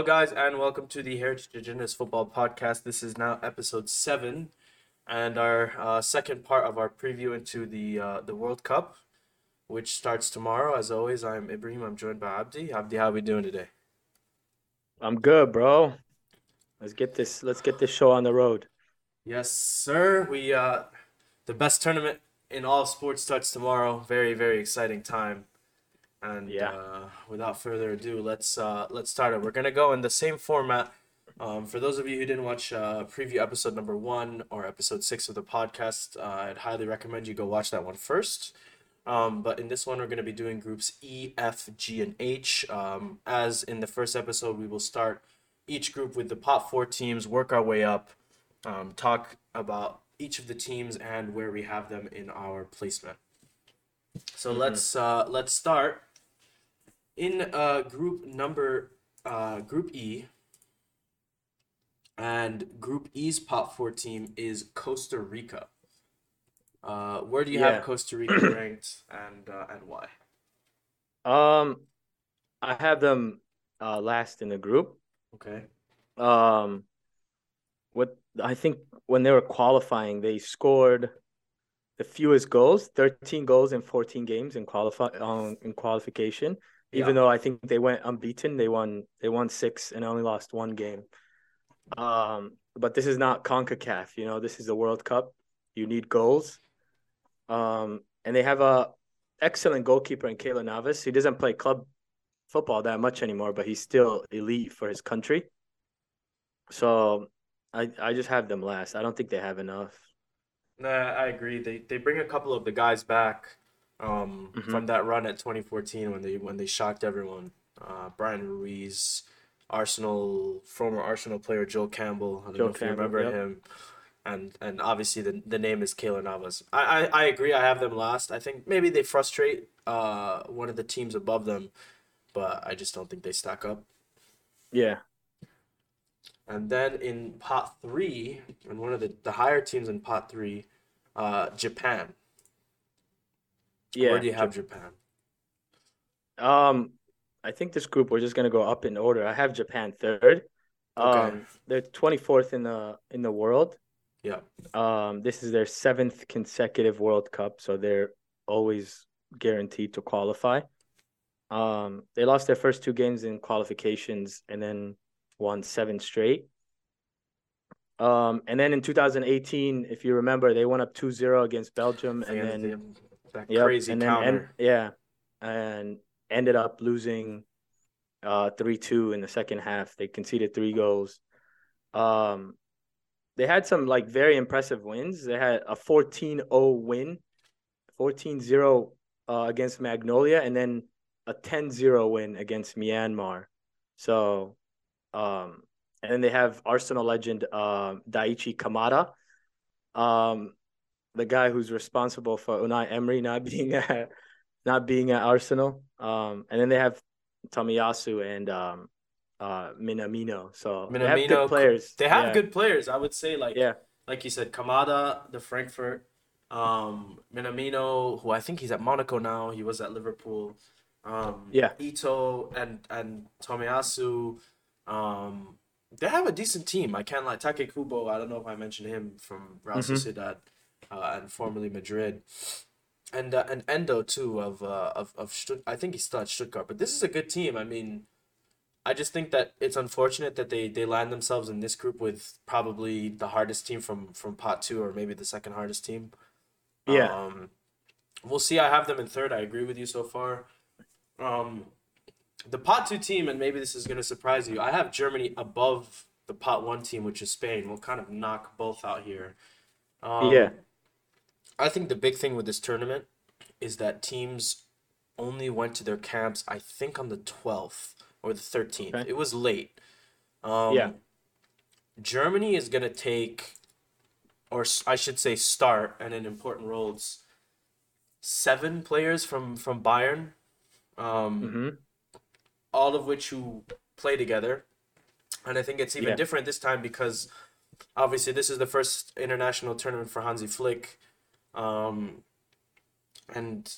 Hello, guys, and welcome to the Heritage Agendas Football Podcast. This is now episode seven, and our uh, second part of our preview into the uh, the World Cup, which starts tomorrow. As always, I'm Ibrahim. I'm joined by Abdi. Abdi, how are we doing today? I'm good, bro. Let's get this. Let's get this show on the road. Yes, sir. We uh, the best tournament in all sports starts tomorrow. Very, very exciting time. And Yeah. uh, without further ado, let's uh, let's start it. We're gonna go in the same format. Um, for those of you who didn't watch uh, preview episode number one or episode six of the podcast, uh, I'd highly recommend you go watch that one first. Um, but in this one, we're going to be doing groups E, F, G, and H. Um, as in the first episode, we will start each group with the pot four teams, work our way up, um, talk about each of the teams and where we have them in our placement. So let's uh, let's start in uh, group number uh, group E. And Group E's pot four team is Costa Rica. Uh, where do you Yeah. have Costa Rica ranked, and uh, and why? Um, I have them uh last in the group. Okay. Um, what I think when they were qualifying, they scored the fewest goals, 13 goals in 14 games in qualify um, in qualification. Even Yeah. though I think they went unbeaten, they won they won six and only lost one game. Um, but this is not CONCACAF, you know, this is the World Cup. You need goals. Um, and they have a excellent goalkeeper in Keylor Navas. He doesn't play club football that much anymore, but he's still elite for his country. So I I just have them last. I don't think they have enough. Nah, I agree. They they bring a couple of the guys back um, Mhm. from that run at 2014 when they when they shocked everyone. Uh, Bryan Ruiz, Arsenal former Arsenal player Joel Campbell. I don't Joe know if you remember yep. him. And and obviously the the name is Keylor Navas. I, I I agree. I have them last. I think maybe they frustrate uh one of the teams above them, but I just don't think they stack up. Yeah. And then in pot three, and one of the, the higher teams in pot three, uh, Japan. Yeah. Where do you have Japan? Um, I think this group we're just gonna go up in order. I have Japan third. Okay. Um, they're twenty fourth in the in the world. Yeah. Um, this is their seventh consecutive World Cup, so they're always guaranteed to qualify. Um, they lost their first two games in qualifications and then won seven straight. Um, and then in 2018, if you remember, they went up 2-0 against Belgium and And then that Yep, crazy and then and, yeah, and ended up losing uh three two in the second half. They conceded three goals. Um, they had some like very impressive wins. They had a 14-0 win, 14-0 uh, against Mongolia, and then a 10-0 win against Myanmar. So, um, and then they have Arsenal legend um Daichi Kamada. Um, the guy who's responsible for Unai Emery not being at not being at Arsenal. Um, and then they have Tomiyasu and um, uh, Minamino. So they have good players. They have Yeah. good players, I would say. Like Yeah, like you said, Kamada, the Frankfurt, um, Minamino, who I think he's at Monaco now. He was at Liverpool. Um, Yeah. Ito and and Tomiyasu. Um, they have a decent team. I can't lie. Take Kubo. I don't know if I mentioned him from Real Mhm. Sociedad, uh, and formerly Madrid. And uh, and Endo too of uh, of of Stutt- I think he's still at Stuttgart. But this is a good team. I mean, I just think that it's unfortunate that they they land themselves in this group with probably the hardest team from from pot two or maybe the second hardest team. Yeah. Um, we'll see. I have them in third. I agree with you so far. Um, the pot two team, and maybe this is gonna surprise you. I have Germany above the pot one team, which is Spain. We'll kind of knock both out here. Um, Yeah. I think the big thing with this tournament is that teams only went to their camps, I think, on the 12th or the 13th. Okay. It was late. Um, Yeah. Germany is going to take, or I should say, start, and in important roles, seven players from, from Bayern, um, hmm all of which who play together. And I think it's even Yeah. different this time because obviously this is the first international tournament for Hansi Flick. Um, and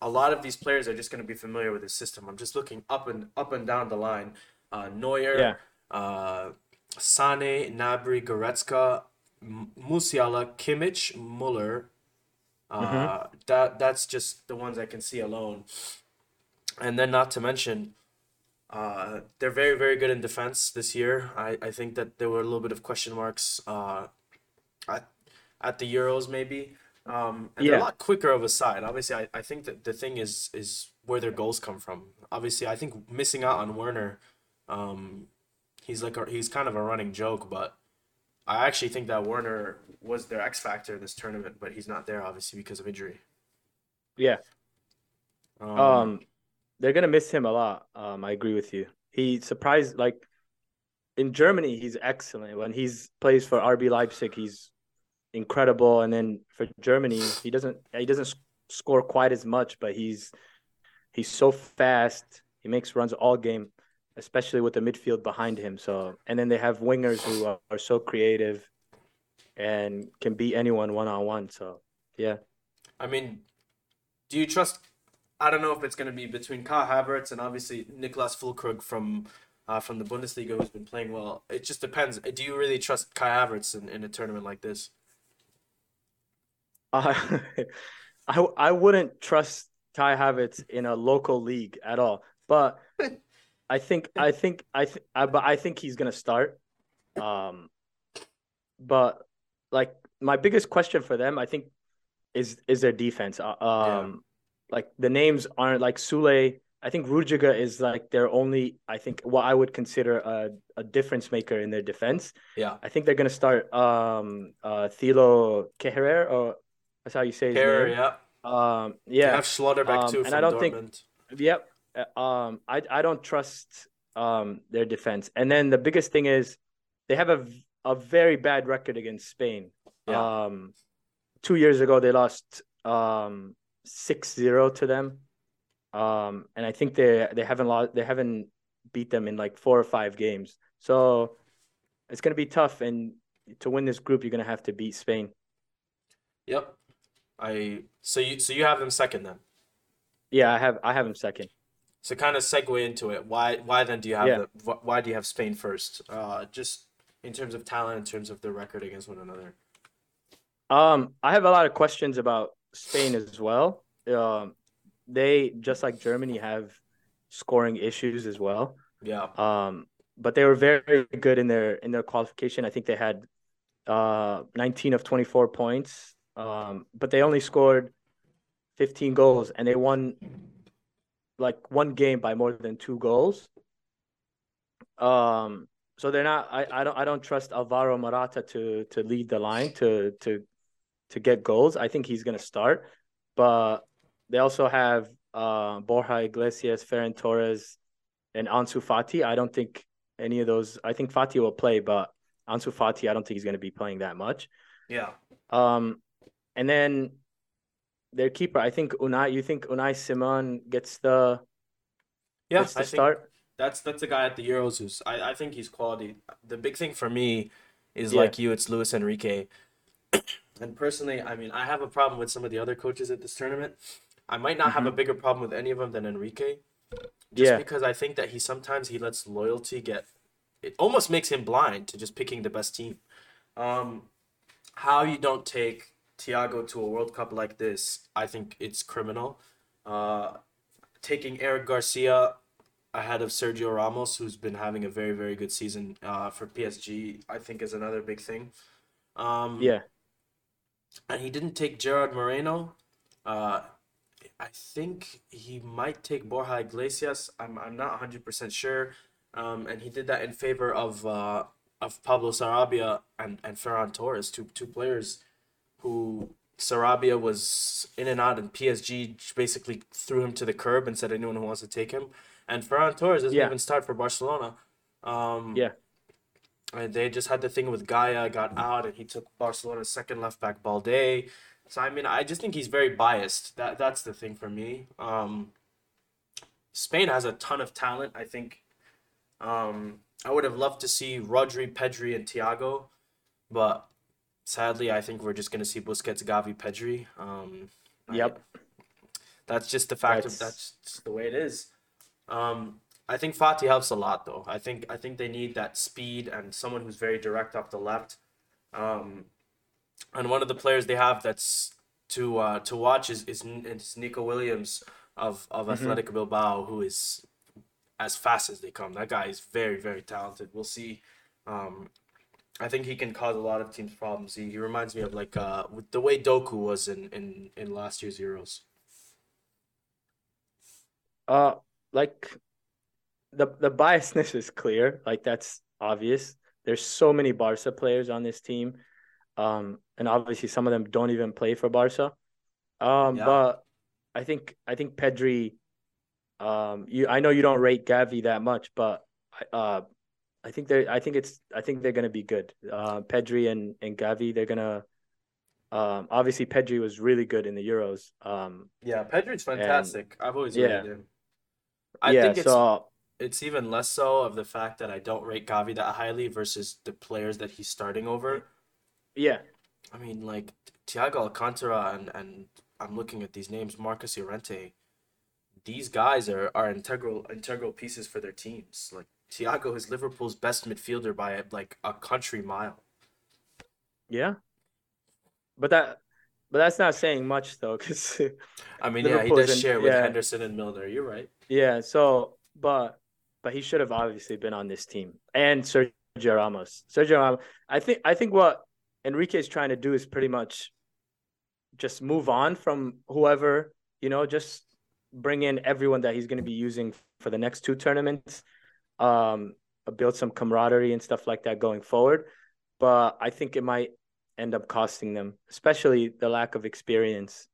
a lot of these players are just going to be familiar with his system. I'm just looking up and up and down the line. uh, Neuer, Yeah. uh, Sane, Gnabry, Goretzka, M- Musiala, Kimmich, Muller. Uh, That that's just the ones I can see alone. And then not to mention, uh, they're very very good in defense this year. I, I think that there were a little bit of question marks uh, at at the Euros maybe. Um, and they're a lot quicker of a side. Obviously, I, I think that the thing is is where their goals come from. Obviously, I think missing out on Werner, um, he's like a, he's kind of a running joke, but I actually think that Werner was their X factor in this tournament, but he's not there obviously because of injury. Yeah. Um, Um, they're gonna miss him a lot. Um, I agree with you. He surprised like in Germany, he's excellent. When he's plays for RB Leipzig, he's incredible. And then for Germany, he doesn't he doesn't score quite as much, but he's he's so fast. He makes runs all game, especially with the midfield behind him. So and then they have wingers who are, are so creative and can beat anyone one on one. So yeah. I mean, do you trust? I don't know if it's going to be between Kai Havertz and obviously Niklas Fulkrug from uh, from the Bundesliga who's been playing well. It just depends. Do you really trust Kai Havertz in, in a tournament like this? Uh, I I wouldn't trust Kai Havertz in a local league at all. But I think I think I th- I but I think he's gonna start. Um, but like my biggest question for them, I think, is is their defense. Uh, Um, like the names aren't like Sule. I think Rudiger is like their only. I think what I would consider a a difference maker in their defense. Yeah. I think they're gonna start um uh Thilo Kehrer or that's how you say his Hair, name. yeah. Um They yeah. have Schlotterbeck Um, too and I don't think- Yep. Uh, Um I I don't trust um their defense. And then the biggest thing is they have a a very bad record against Spain. Yeah. Um 2 years ago they lost um 6-0 to them. Um and I think they they haven't lost they haven't beat them in like 4 or 5 games. So it's going to be tough and to win this group you're going to have to beat Spain. Yep. I so you so you have them second then. Yeah, I have I have them second. So kind of segue into it. Why why then do you have Yeah. the why do you have Spain first? Uh, just in terms of talent, in terms of their record against one another. Um, I have a lot of questions about Spain as well. Um, they just like Germany have scoring issues as well. Yeah. Um, but they were very good in their in their qualification. I think they had uh 19 of 24 points. Um, but they only scored 15 goals and they won like one game by more than two goals. Um, so they're not I, I don't I don't trust Alvaro Morata to to lead the line to to to get goals. I think he's gonna start. But they also have uh Borja Iglesias, Ferran Torres, and Ansu Fati. I don't think any of those I think Fati will play, but Ansu Fati, I don't think he's gonna be playing that much. Yeah. Um and then their keeper, I think Unai you think Unai Simon gets the Yeah, gets the start? that's that's a guy at the Euros who's I, I think he's quality. The big thing for me is Yeah. like you, it's Luis Enrique. And personally, I mean, I have a problem with some of the other coaches at this tournament. I might not have a bigger problem with any of them than Enrique. Just Yeah. because I think that he sometimes he lets loyalty get it almost makes him blind to just picking the best team. Um how you don't take Thiago to a World Cup like this, I think it's criminal. Uh taking Eric Garcia ahead of Sergio Ramos, who's been having a very, very good season uh, for PSG, I think is another big thing. Um, Yeah. And he didn't take Gerard Moreno. Uh, I think he might take Borja Iglesias. I'm, I'm not 100% sure. Um, and he did that in favor of uh, of Pablo Sarabia and, and Ferran Torres, two, two players who Sarabia was in and out, and PSG basically threw him to the curb and said anyone who wants to take him. And Ferran Torres doesn't Yeah. even start for Barcelona. Um, Yeah. and they just had the thing with Gaya got out, and he took Barcelona's second left back Balde. So I mean, I just think he's very biased. That that's the thing for me. Um, Spain has a ton of talent. I think. Um, I would have loved to see Rodri, Pedri, and Thiago, but sadly, I think we're just gonna see Busquets, Gavi, Pedri. Um, I- Yep. that's just the fact of That's- that's the way it is. Um, I think Fati helps a lot though. I think I think they need that speed and someone who's very direct off the left. Um, and one of the players they have that's to uh, to watch is, is is Nico Williams of of Mhm. Athletic Bilbao, who is as fast as they come. That guy is very very talented. We'll see. Um, I think he can cause a lot of teams problems. He, he reminds me of like uh with the way Doku was in in in last year's Euros. Uh, like the the biasness is clear. Like that's obvious. There's so many Barca players on this team, um, and obviously some of them don't even play for Barca. Um, Yeah. but I think I think Pedri. Um, you I know you don't rate Gavi that much, but uh, I think they're I think it's I think they're gonna be good. Uh, Pedri and and Gavi they're gonna. Um, obviously Pedri was really good in the Euros. Um, Yeah, Pedri's fantastic. I've always yeah. rated him. I yeah, think it's so it's even less so of the fact that I don't rate Gavi that highly versus the players that he's starting over. yeah, I mean, like Thiago Alcantara and and I'm looking at these names, Marcos Llorente. These guys are are integral integral pieces for their teams. Like Thiago is Liverpool's best midfielder by like a country mile. Yeah, but that, but that's not saying much though, because I mean, yeah, he does in- share with yeah. Henderson and Milner. You're right. yeah. So, but but he should have obviously been on this team, and Sergio Ramos. Sergio Ramos. I think I think what Enrique is trying to do is pretty much just move on from whoever you know, just bring in everyone that he's going to be using for the next two tournaments. Um, build some camaraderie and stuff like that going forward. But I think it might end up costing them, especially the lack of experience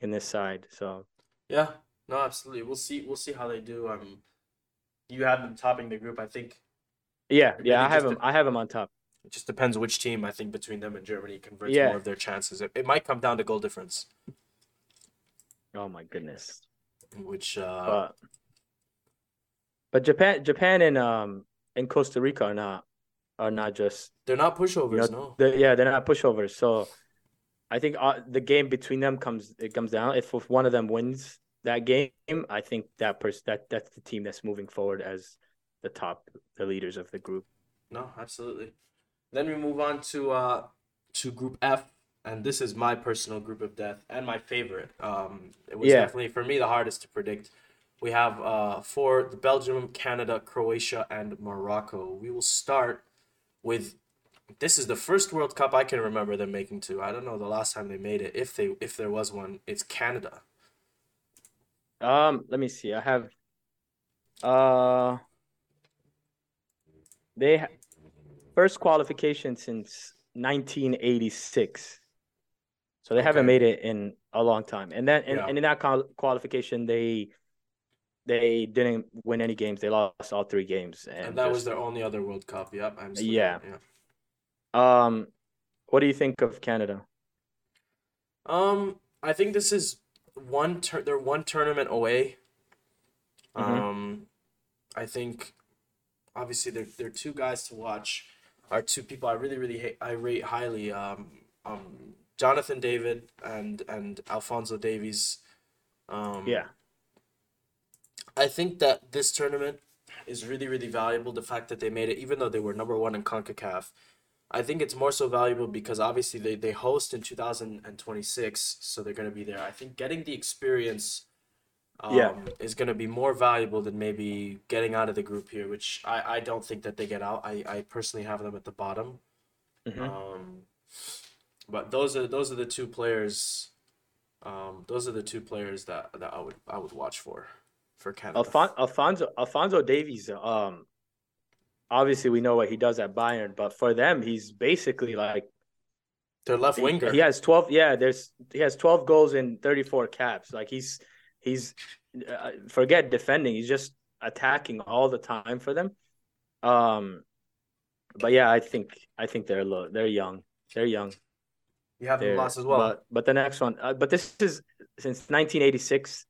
in this side. So Yeah, no, absolutely. We'll see. We'll see how they do. Um, you have them topping the group. I think yeah, It yeah, really I have them. him. I have them on top. it just depends which team. I think between them and Germany converts Yeah. more of their chances. It, it might come down to goal difference, Oh my goodness. which uh, But but Japan, Japan, and um and Costa Rica are not are not just they're not pushovers. you know, no. they're, yeah they're not pushovers. So I think uh, the game between them comes it comes down. If, if one of them wins that game, I think that person that that's the team that's moving forward as the top the leaders of the group. No, absolutely. Then we move on to uh to Group F, and this is my personal group of death and my favorite. Um, it was Yeah. definitely for me the hardest to predict. We have uh for the Belgium, Canada, Croatia, and Morocco. We will start with. This is the first World Cup I can remember them making to. I don't know the last time they made it. If they if there was one, it's Canada. Um, let me see. I have uh they ha- first qualification since 1986. So they haven't made it in a long time. And then and, Yeah. and in that qual- qualification they they didn't win any games. They lost all three games and, And that was their only other World Cup. Yep. I'm just Yeah. yeah. um what do you think of Canada? Um, I think this is one tur- they're one tournament away. Mhm. Um, I think obviously they're they're two guys to watch. Are two people I really really hate, I rate highly. Um, um, Jonathan David and and Alfonso Davies. Um, Yeah. I think that this tournament is really, really valuable. The fact that they made it, even though they were number one in CONCACAF, I think it's more so valuable because obviously they, they host in 2026, so they're going to be there. I think getting the experience um, Yeah. is going to be more valuable than maybe getting out of the group here, which I, I don't think that they get out. I, I personally have them at the bottom. Mhm. Um, but those are those are the two players. Um, those are the two players that, that I would I would watch for for Canada. Alfon- Alfonso Alfonso Davies, um, obviously we know what he does at Bayern, but for them, he's basically like Their left he, winger. he has twelve. Yeah, there's he has twelve goals in thirty four caps. Like he's he's uh, forget defending. He's just attacking all the time for them. Um, but yeah, I think I think they're low. They're young. They're young. You have them lost as well. But but the next one, uh, but this is since 1986.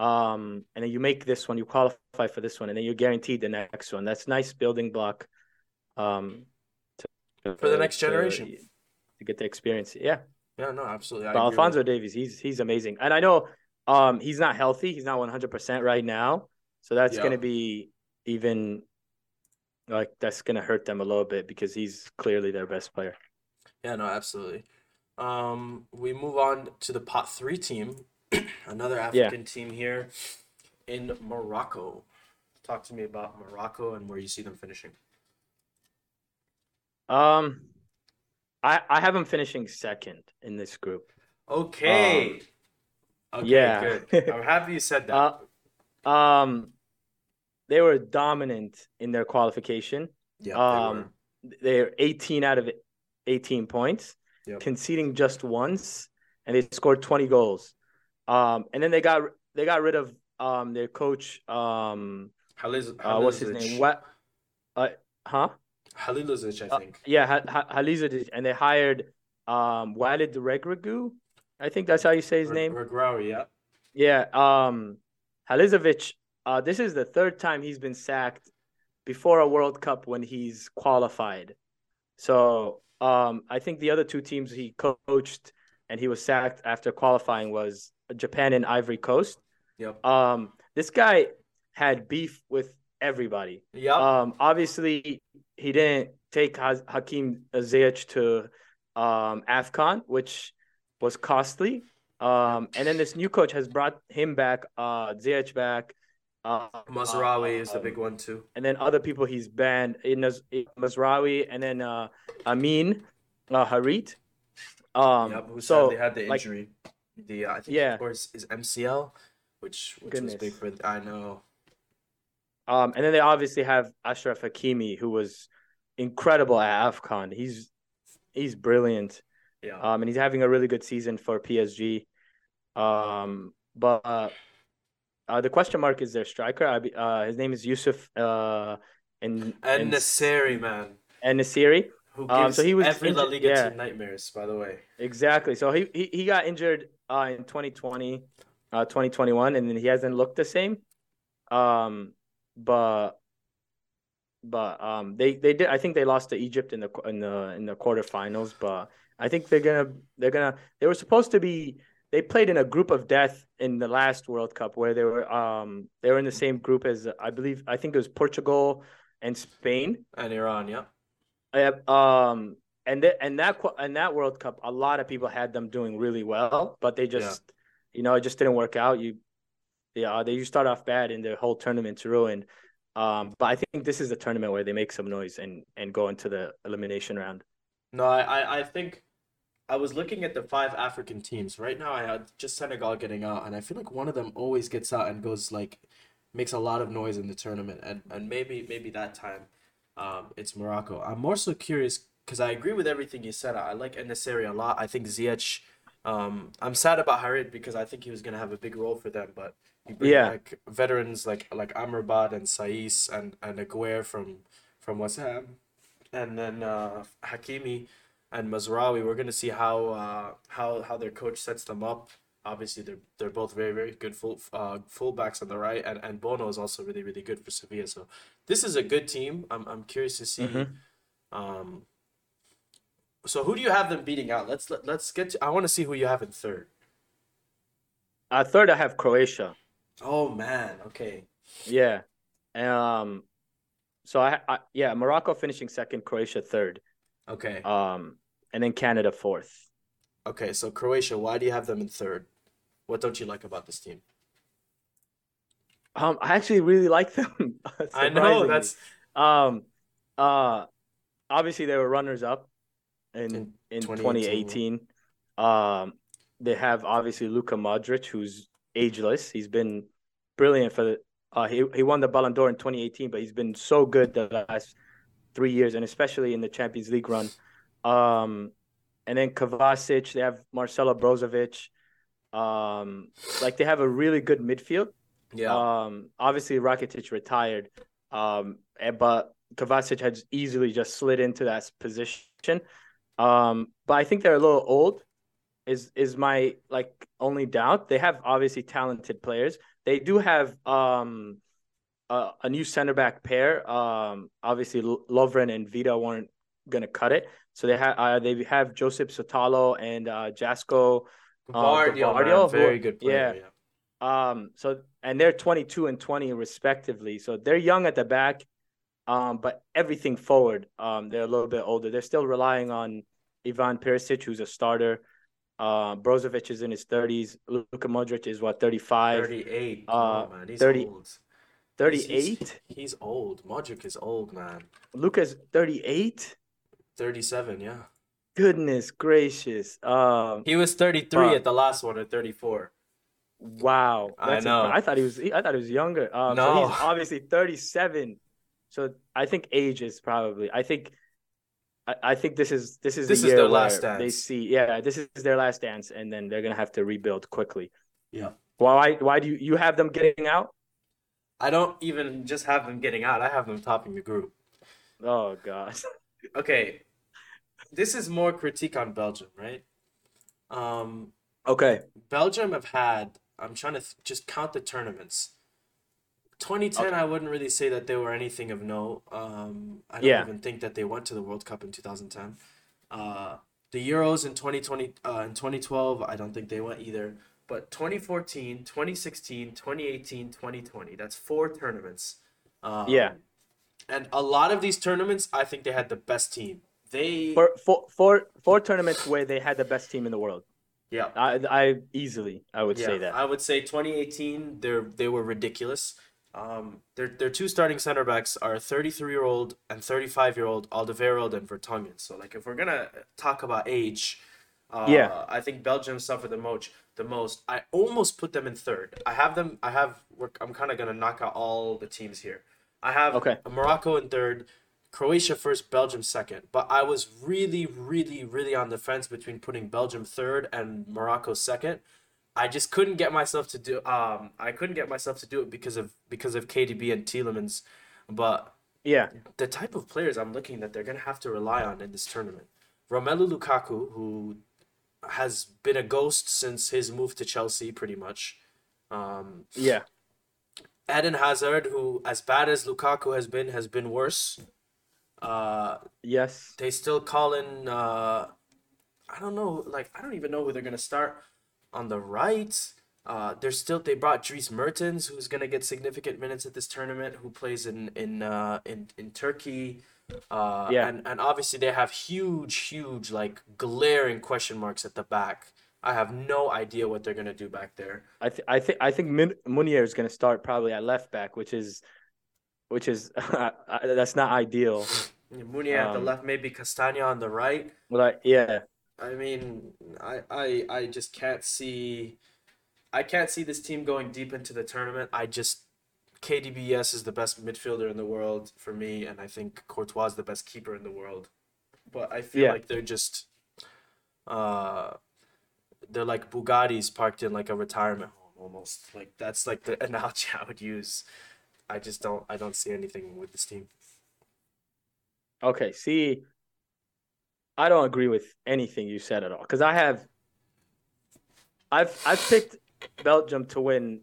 Um, and then you make this one, you qualify for this one, and then you're guaranteed the next one. That's nice building block. Um, to, For the next to- generation. to get the experience. Yeah, yeah, no, absolutely. I but Alfonso Davies, he's he's amazing, and I know um he's not healthy. He's not 100 percent right now, so that's Yeah. gonna be even like that's gonna hurt them a little bit because he's clearly their best player. Yeah, no, absolutely. Um, we move on to the pot three team, another African team here in Morocco. Talk to me about Morocco and where you see them finishing. Um, I I have them finishing second in this group. Okay. okay, yeah. good. I'm happy you said that. Uh, um, they were dominant in their qualification. yeah, Um, they're 18 out of 18 points, Yep. conceding just once, and they scored 20 goals. Um, and then they got they got rid of um their coach um Haliz- uh, what's his name what uh huh Halilovic, I Uh, think. yeah ha- ha- Halilovic, and they hired um Walid Regragu I think that's how you say his Re- name Regraoui, yeah. Yeah, um Halizovic, uh this is the third time he's been sacked before a World Cup when he's qualified. So, um I think the other two teams he coached and he was sacked after qualifying was Japan and Ivory Coast. Yep. Um this guy had beef with everybody. Yep. Um obviously he didn't take ha- Hakim Ziyech to um AFCON, which was costly. Um, and then this new coach has brought him back, uh, Ziyech back. Uh, Mazraoui is the um, big one too. And then other people he's banned in Mazraoui and then uh, Amin uh, Harit. Um, yep, who so sadly had the like- injury. The uh, I think Yeah. of course is MCL, which which was Goodness. big for I know. Um, and then they obviously have Achraf Hakimi, who was incredible at AFCON. He's he's brilliant. Yeah. Um, and he's having a really good season for PSG. Um, but uh, uh, the question mark is their striker. I be- uh, his name is Yusuf uh, and En-Nesyri, man, En-Nesyri. who Um, gives so he was every La injured- Liga yeah. team nightmares. By the way. Exactly. So he, he he got injured uh, in 2020, uh, 2021, and then he hasn't looked the same. Um, but but um, they they did. I think they lost to Egypt in the in the in the quarterfinals. But I think they're gonna they're gonna they were supposed to be. They played in a group of death in the last World Cup where they were um they were in the same group as I believe I think it was Portugal and Spain. And Iran, yeah. Yep. Um, and th- and that and that World Cup, a lot of people had them doing really well, but they just, you know, it just didn't work out. You, yeah, they you start off bad and the whole tournament's ruined. Um, but I think this is the tournament where they make some noise and and go into the elimination round. No, I, I, I think I was looking at the five African teams. Right now, I had just Senegal getting out, and I feel like one of them always gets out and goes like, makes a lot of noise in the tournament, and and maybe maybe that time, um, it's Morocco. I'm more so curious because I agree with everything you said. I like En-Nesyri a lot. I think Ziyech. Um, I'm sad about Harit because I think he was gonna have a big role for them, but you bring Yeah. like veterans like like Amrabat and Saiss and and Aguerd from from West Ham, and then uh, Hakimi and Mazraoui. We're gonna see how uh, how how their coach sets them up. Obviously, they're they're both very very good full uh, fullbacks on the right, and, and Bono is also really really good for Sevilla. So this is a good team. I'm I'm curious to see. Mhm. Um, so who do you have them beating out? Let's let, let's get. To, I want to see who you have in third. Uh, third, I have Croatia. Oh man, okay. Yeah. Um, so I, I yeah, Morocco finishing second, Croatia third. Okay. Um, and then Canada fourth. Okay, so Croatia, why do you have them in third? What don't you like about this team? Um, I actually really like them. I know that's Um, uh, obviously they were runners up in In in 2018, 2018. Um, they have obviously Luka Modric, who's ageless. He's been brilliant for the. Uh, he he won the Ballon d'Or in 2018, but he's been so good the last three years, and especially in the Champions League run. Um, and then Kovacic, they have Marcelo Brozovic. Um, like they have a really good midfield. yeah. Um, obviously Rakitic retired, um, but Kovacic has easily just slid into that position. Um, but I think they're a little old. Is is my like only doubt? They have obviously talented players. They do have um a, a new center back pair. Um, obviously L- Lovren and Vida weren't gonna cut it, so they have uh, they have Josip Sutalo and uh, Josko. Guardia, Gvardiol, who- very good player. yeah. Yeah. Um, so and they're 22 and 20 respectively. So they're young at the back, um, but everything forward, um, they're a little bit older. They're still relying on Ivan Perisic, who's a starter. Uh, Brozovic is in his 30s. Luka Modric is what 35. 38. Uh, oh, man. He's 30 old. 38. He's, he's old. Modric is old, man. Luka's 38. 37, yeah. Goodness gracious. Um, He was 33 Fuck. at the last one, or 34. wow. I know. incre- I thought he was. I thought he was younger. Um, so No. he's obviously 37. So I think age is probably. I think. I, I think this is this is This the is year their where last they see. Yeah, this is their last dance, and then they're gonna have to rebuild quickly. Yeah. Why? Why do you you have them getting out? I don't even just have them getting out. I have them topping the group. Oh gosh. Okay. This is more critique on Belgium, right? Um, Okay. Belgium have had, I'm trying to th- just count the tournaments. 2010, Okay. I wouldn't really say that they were anything of note. Um, I don't Yeah. even think that they went to the World Cup in 2010. Uh, the Euros in 2020, uh, in 2012, I don't think they went either. But 2014, 2016, 2018, 2020, that's four tournaments. Um, Yeah. And a lot of these tournaments, I think they had the best team. They, For four four four tournaments where they had the best team in the world. yeah. I I easily I would say that. I would say 2018, they're they were ridiculous. Um, their their two starting center backs are 33 year old and 35 year old Alderweireld and Vertonghen. So like if we're gonna talk about age, uh, Yeah. I think Belgium suffered the most. The most. I almost put them in third. I have them. I have. I'm kind of gonna knock out all the teams here. I have Okay. Morocco in third, Croatia first, Belgium second. But I was really, really, really on the fence between putting Belgium third and Morocco second. I just couldn't get myself to do. Um, I couldn't get myself to do it because of because of KDB and Tielemans. But Yeah. the type of players I'm looking that they're gonna have to rely on in this tournament. Romelu Lukaku, who has been a ghost since his move to Chelsea, pretty much. Um, Yeah. Eden Hazard, who as bad as Lukaku has been, has been worse. Uh, Yes. they still call in. Uh, I don't know. Like I don't even know who they're gonna start on the right. Uh, they're still they brought Dries Mertens, who's gonna get significant minutes at this tournament, who plays in in uh, in in Turkey. Uh, Yeah. and and obviously they have huge, huge like glaring question marks at the back. I have no idea what they're gonna do back there. I th- I think I think Mun- Meunier is going to start probably at left back, which is, which is that's not ideal. Meunier at the Um, left, maybe Castagne on the right. Like yeah, I mean, I, I I just can't see I can't see this team going deep into the tournament. I just KDBS is the best midfielder in the world for me, and I think Courtois is the best keeper in the world. But I feel Yeah. like they're just uh they're like Bugattis parked in like a retirement home almost. Like that's like the analogy I would use. I just don't I don't see anything with this team. okay. See, I don't agree with anything you said at all because I have, I've I've picked Belgium to win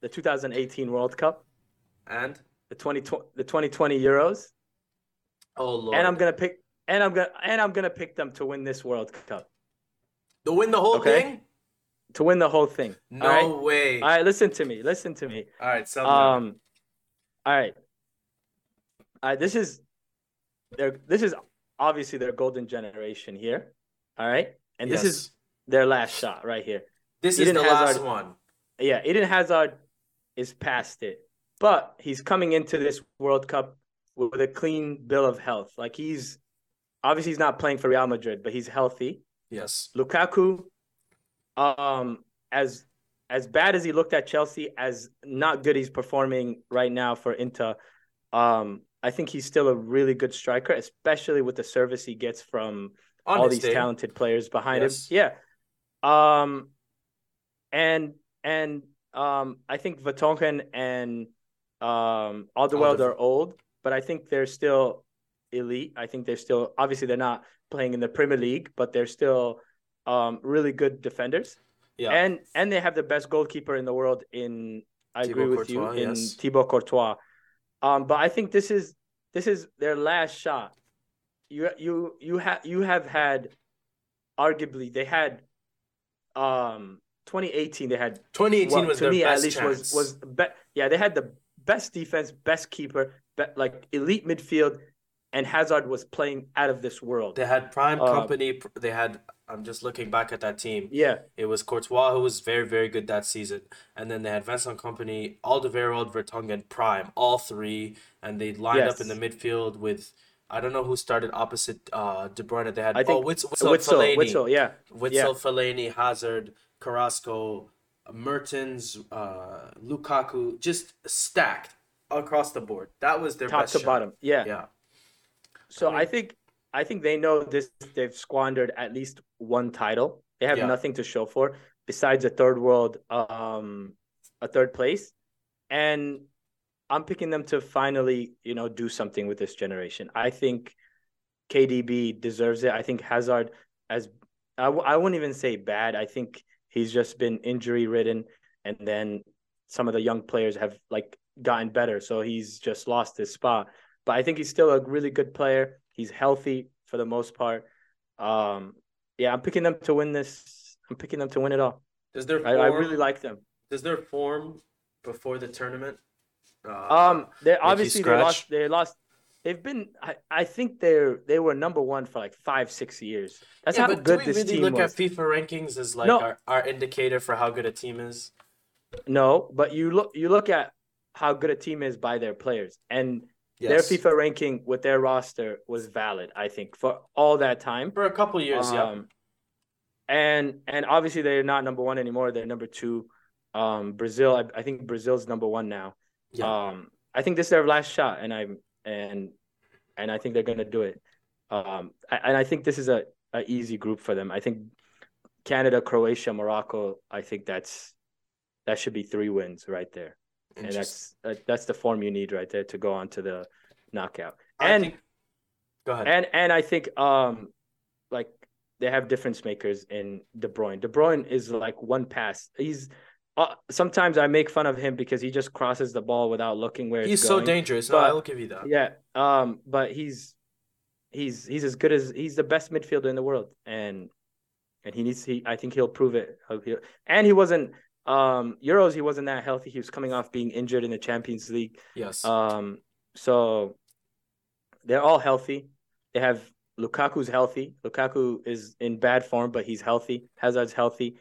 the 2018 World Cup, And the 2020 the 2020 Euros, oh lord. and I'm gonna pick and I'm gonna and I'm gonna pick them to win this World Cup to win the whole Okay. thing? to win the whole thing. No all right? way. All right, listen to me. Listen to me. All right, so. Um, all right. All right. This is their. This is obviously their golden generation here. All right, and this is their last shot right here. this is Eden the last one. Yeah, Eden Hazard is past it, but he's coming into this World Cup with a clean bill of health. Like he's obviously he's not playing for Real Madrid, but he's healthy. Yes. Lukaku, um, as as bad as he looked at Chelsea, as not good he's performing right now for Inter, um, I think he's still a really good striker, especially with the service he gets from all these talented players behind Yes. him. Yeah. Um, and and um, I think Vertonghen and um Alderweireld are old, but I think they're still elite. I think they're still obviously they're not playing in the Premier League, but they're still um really good defenders. Yeah. And and they have the best goalkeeper in the world in I agree with Courtois, you in yes. Thibaut Courtois. Um, but I think this is this is their last shot. You you you have you have had arguably they had um 2018 they had 2018 what, was to their me at least chance. was was be, yeah they had the best defense, best keeper, be, like elite midfield, and Hazard was playing out of this world. They had prime Uh, Kompany. They had. I'm just looking back at that team. Yeah, It was Courtois who was very, very good that season, and then they had Vincent Kompany, Alderweireld, Vertonghen, Prime, all three, and they lined up in the midfield with. I don't know who started opposite uh, De Bruyne. They had I think oh Witsel, Witsel, Witsel, Fellaini, Witsel, yeah, Witsel, Fellaini, Hazard, Carrasco, Mertens, uh, Lukaku, just stacked across the board. That was their top to shot. bottom. Yeah. Yeah, So I think I think they know this. They've squandered at least one title. They have Yeah. nothing to show for besides a third world, um, a third place, and I'm picking them to finally, you know, do something with this generation. I think KDB deserves it. I think Hazard, as I, w- I wouldn't even say bad. I think he's just been injury ridden, and then some of the young players have like gotten better, so he's just lost his spot. But I think he's still a really good player. He's healthy for the most part. Um, yeah, I'm picking them to win this. I'm picking them to win it all. does their I, form, I really like them. does their form before the tournament? Uh, Um, they obviously they lost. They lost. They've been. I, I think they're they were number one for like five six years. That's yeah, how but good do we this really team look was. at FIFA rankings as like No. our, our indicator for how good a team is? No, but you look you look at how good a team is by their players, and Yes. their FIFA ranking with their roster was valid. I think for all that time. for a couple years, yeah. Um, and and obviously they're not number one anymore. They're number two. Um, Brazil, I, I think Brazil's number one now. Yeah. Um, I think this is their last shot, and I'm and and I think they're gonna do it. Um, I- and I think this is a, a easy group for them. I think Canada, Croatia, Morocco. I think that's that should be three wins right there, and that's that, that's the form you need right there to go on to the knockout. And think- go ahead. and and I think um like they have difference makers in De Bruyne. De Bruyne is like one pass. He's uh, sometimes I make fun of him because he just crosses the ball without looking where He's it's so dangerous. No, but- I will give you that. Yeah. Um. But he's he's he's as good as he's the best midfielder in the world, and and he needs he. I think he'll prove it. And he wasn't um Euros. He wasn't that healthy. He was coming off being injured in the Champions League. Yes. Um, so they're all healthy. They have Lukaku's healthy. Lukaku is in bad form, but he's healthy. Hazard's healthy.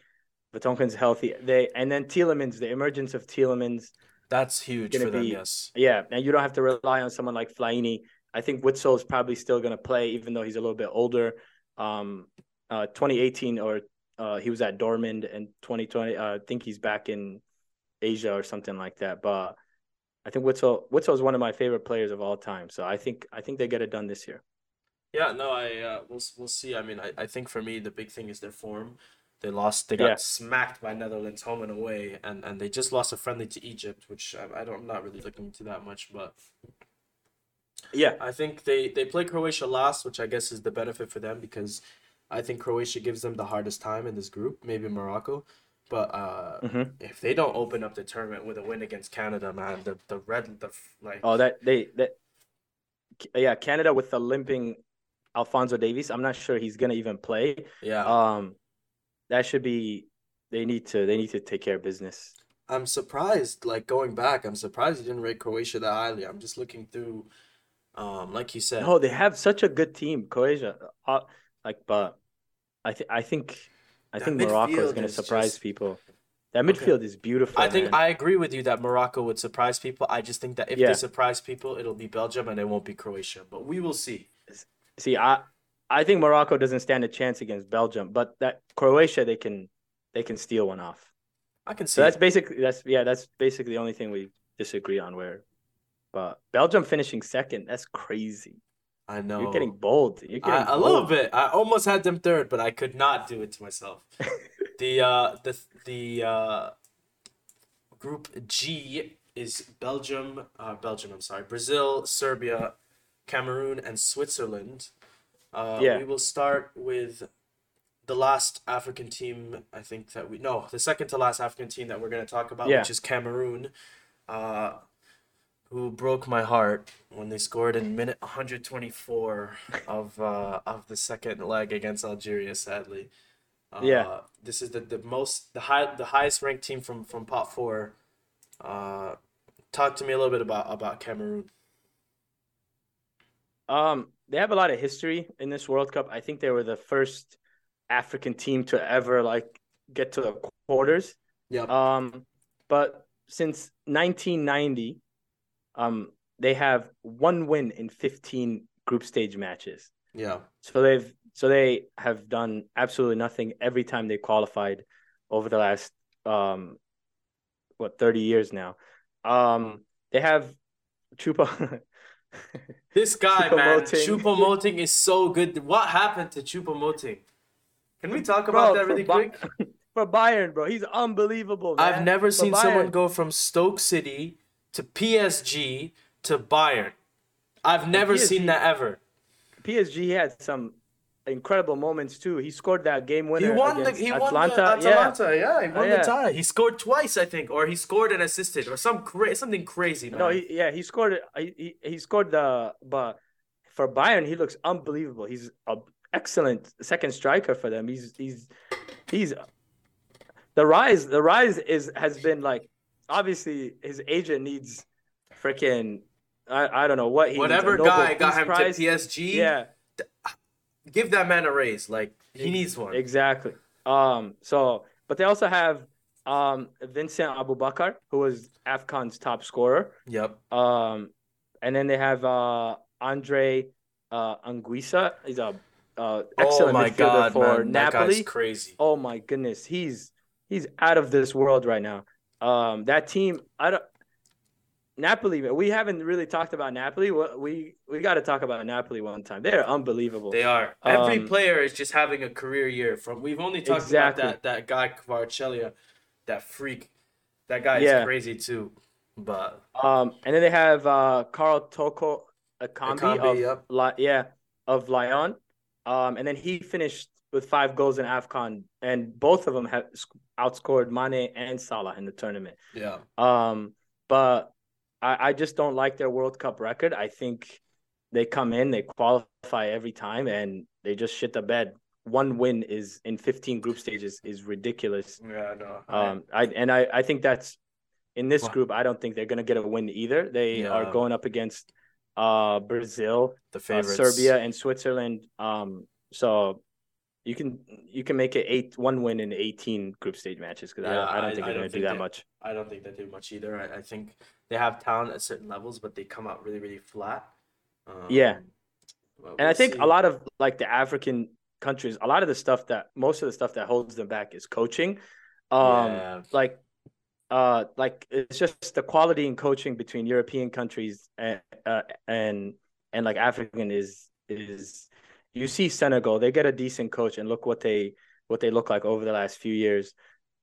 Vertonghen's healthy. They and then Tielemans, the emergence of Tielemans. That's huge for them. be- Yes. Yeah, and you don't have to rely on someone like Fellaini. I think Witsel is probably still going to play, even though he's a little bit older. Um, uh, 2018 or uh, he was at Dortmund, and 2020. Uh, I think he's back in Asia or something like that. But I think Witsel Witsel is one of my favorite players of all time. So I think I think they get it done this year. Yeah. No. I. Uh, we'll. We'll see. I mean, I, I think for me the big thing is their form. They lost. They got Yeah. smacked by Netherlands home and away, and, and they just lost a friendly to Egypt, which I, I don't. I'm not really looking into that much, but Yeah, I think they they play Croatia last, which I guess is the benefit for them because I think Croatia gives them the hardest time in this group, maybe Morocco. But uh, Mhm. if they don't open up the tournament with a win against Canada, man, the the red the like Oh, that they that yeah, Canada with the limping Alfonso Davies. I'm not sure he's gonna even play. yeah, Um, that should be. They need to. They need to take care of business. I'm surprised. Like going back, I'm surprised you didn't rate Croatia that highly. I'm just looking through, um, like you said, No, they have such a good team, Croatia. Uh, like, but I think I think I That think Morocco is going to surprise just- people. That Okay. midfield is beautiful. I think man. I agree with you that Morocco would surprise people. I just think that if Yeah. they surprise people, it'll be Belgium and it won't be Croatia. But we will see. see. I I think Morocco doesn't stand a chance against Belgium, but that Croatia they can they can steal one off. I can see. So that's it. basically that's yeah that's basically the only thing we disagree on. Where, but Belgium finishing second, that's crazy. I know. You're getting bold. You're I, getting a little bit. I almost had them third, but I could not do it to myself. the uh the the uh group G is Belgium, uh Belgium, I'm sorry, Brazil, Serbia, Cameroon, and Switzerland. Uh Yeah. we will start with the last African team I think that we no, the second to last African team that we're gonna talk about, Yeah. which is Cameroon. Uh who broke my heart when they scored in minute 124 of uh, of the second leg against Algeria. Sadly, Uh, Yeah. This is the, the most the high the highest ranked team from from pot four. Uh, talk to me a little bit about about Cameroon. Um, they have a lot of history in this World Cup. I think they were the first African team to ever like get to the quarters. Yeah. Um, but since 1990, um, they have one win in 15 group stage matches. Yeah. So they've so they have done absolutely nothing every time they qualified over the last um what 30 years now. Um they have Chupa This guy, man, Choupo-Moting. Choupo-Moting is so good. What happened to Choupo-Moting? Can we talk about that for really Ba- quick? for Bayern, bro. He's unbelievable. I've never For seen someone go from Stoke City to PSG to Bayern. I've never seen that ever. PSG had some incredible moments too. He scored that game winner. He won the he Atalanta. won the Atalanta. Yeah, he won Yeah. the tie. He scored twice, I think, or he scored and assisted, or some cra- something crazy. Man. No, he, yeah, he scored. He, he he scored the but for Bayern, he looks unbelievable. He's a excellent second striker for them. He's he's he's the rise. The rise is has been like obviously his agent needs freaking I, I don't know what he Whatever guy got him Prize. to PSG, Yeah, give that man a raise. Like he needs one. Exactly. Um. So, but they also have um Vincent Aboubakar, who was Afcon's top scorer. Yep. Um, and then they have uh Andre uh Anguissa. He's a uh, excellent oh my midfielder god, for man, Napoli. crazy. Oh my goodness, he's he's out of this world right now. Um, that team, I don't. Napoli, man, we haven't really talked about Napoli. We we, got to talk about Napoli one time. They're unbelievable. They are. Every Um, player is just having a career year. From we've only talked Exactly. about that that guy Kvaratskhelia, that freak. That guy Yeah. is crazy too. But Um, and then they have uh Karl Toko Ekambi, Ekambi, of yep. Yeah of Lyon. Um, and then he finished with five goals in Afcon, and both of them have outscored Mane and Salah in the tournament. yeah, Um, but I, I just don't like their World Cup record. I think they come in, they qualify every time, and they just shit the bed. One win is in 15 group stages is ridiculous. yeah, no. Um, I and I, I think that's in this group. I don't think they're gonna get a win either. They Yeah. are going up against uh Brazil, the uh. Serbia, and Switzerland. Um, so you can you can make it eight one win in 18 group stage matches because Yeah, I, I don't I- think I they're don't gonna do that they- much. I don't think they do much either. I, I think they have talent at certain levels, but they come out really, really flat. Um, Yeah. And I we'll think see. a lot of like the African countries, a lot of the stuff that most of the stuff that holds them back is coaching. Um, Yeah. like uh like it's just the quality in coaching between European countries and uh, and and like African is is you see Senegal they get a decent coach and look what they what they look like over the last few years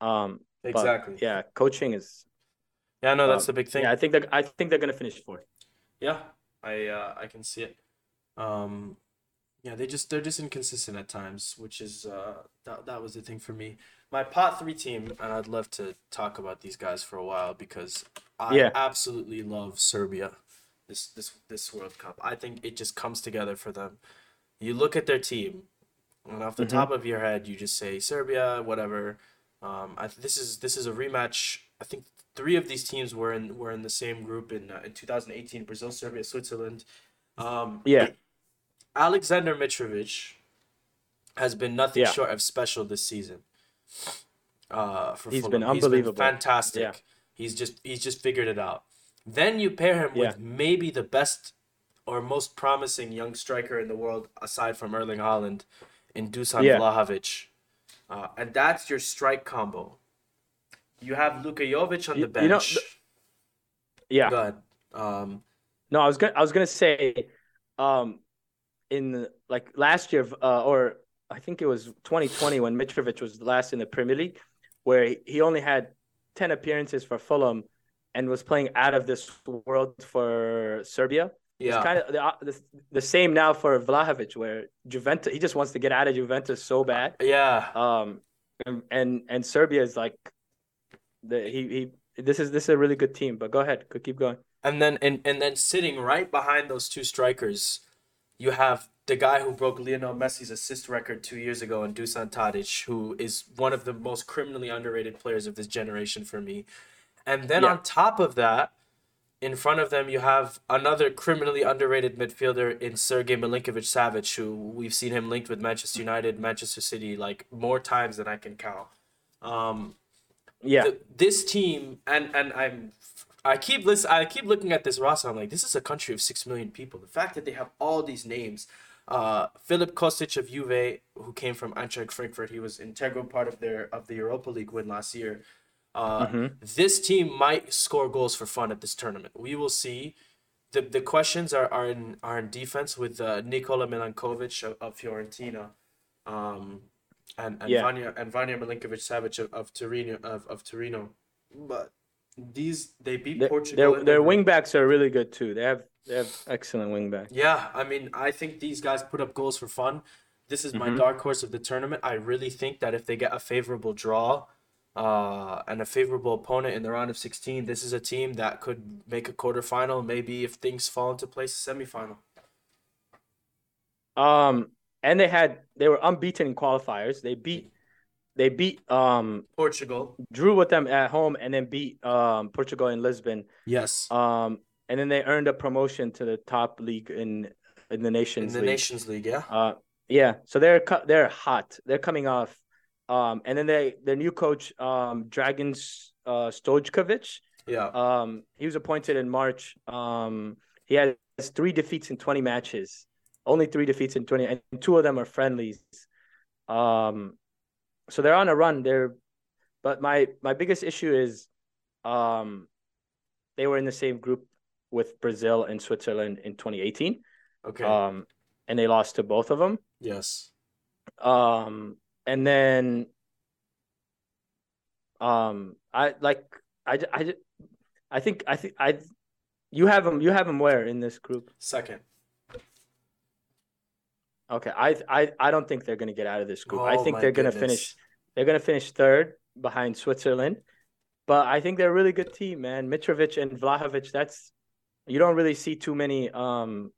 um exactly. yeah coaching is Yeah, no, that's um, the big thing. yeah I think that I think they're gonna finish fourth Yeah, I uh, I can see it. Um, yeah, they just they're just inconsistent at times, which is uh that that was the thing for me. My pot three team, and I'd love to talk about these guys for a while because I Yeah. absolutely love Serbia. This this this World Cup, I think it just comes together for them. You look at their team, and off the Mhm. top of your head, you just say Serbia, whatever. Um, I, this is this is a rematch. I think three of these teams were in were in the same group in uh, in 2018: Brazil, Serbia, Switzerland. Um, yeah Alexander Mitrovic has been nothing Yeah. short of special this season. Uh, for He's Fulham. been unbelievable. fantastic. Yeah. He's just he's just figured it out. Then you pair him Yeah. with maybe the best or most promising young striker in the world aside from Erling Haaland in Dusan Yeah. Vlahovic. Uh, and that's your strike combo. You have Luka Jovic on You- the you know, bench. yeah Go ahead. Um, No, I was gonna I was gonna say, um, in the, like last year, uh, or I think it was 2020 when Mitrovic was last in the Premier League, where he, he only had 10 appearances for Fulham, and was playing out of this world for Serbia. Yeah. It's kind of the, uh, the the same now for Vlahovic, where Juventus he just wants to get out of Juventus so bad. yeah. Um, and and, and Serbia is like, the he he. This is this is a really good team, but go ahead, keep going. And then and, and then sitting right behind those two strikers, you have the guy who broke Lionel Messi's assist record two years ago, and Dusan Tadic, who is one of the most criminally underrated players of this generation for me. And then Yeah. on top of that, in front of them, you have another criminally underrated midfielder in Sergei Milinkovic Savic, who we've seen him linked with Manchester United, Manchester City, like more times than I can count. Um, Yeah. th- this team, and and I'm, I keep listen, I keep looking at this roster. I'm like, this is a country of six million people. The fact that they have all these names, uh, Filip Kostic of Juve, who came from Eintracht Frankfurt, he was integral part of their of the Europa League win last year. Uh, Mhm. This team might score goals for fun at this tournament. We will see. The, the questions are, are in are in defense with uh, Nikola Milenkovic of, of Fiorentina, um, and and Yeah. Vanya and Vanja Milinkovic Savic of, of Torino of, of Torino, but these they beat Their, Portugal. their, their the- wing backs are really good too. They have they have excellent wing backs. Yeah, I mean, I think these guys put up goals for fun. This is my Mhm. dark horse of the tournament. I really think that if they get a favorable draw, uh, and a favorable opponent in the round of 16, this is a team that could make a quarterfinal. Maybe if things fall into place, a semifinal. Um, and they had they were unbeaten in qualifiers. They beat they beat um Portugal. drew with them at home and then beat um Portugal in Lisbon. Yes. Um, and then they earned a promotion to the top league in in the Nations In the League. Nations League, yeah. Uh, yeah. So they're they're hot. They're coming off. Um, and then they their new coach, um, Dragan uh, Stojkovic. Yeah. Um, he was appointed in March. Um, he has three defeats in 20 matches. Only three defeats in 20, and two of them are friendlies. Um, so they're on a run. They're, but my my biggest issue is, um, they were in the same group with Brazil and Switzerland in 2018. Okay. Um, and they lost to both of them. yes. Um, and then, um, I like i i i think I think I you have them you have them where in this group? Second. Okay, I I I don't think they're gonna get out of this group. I Oh think they're gonna finish they're gonna finish third behind Switzerland, but I think they're a really good team, man. Mitrovic and Vlahovic. That's you don't really see too many um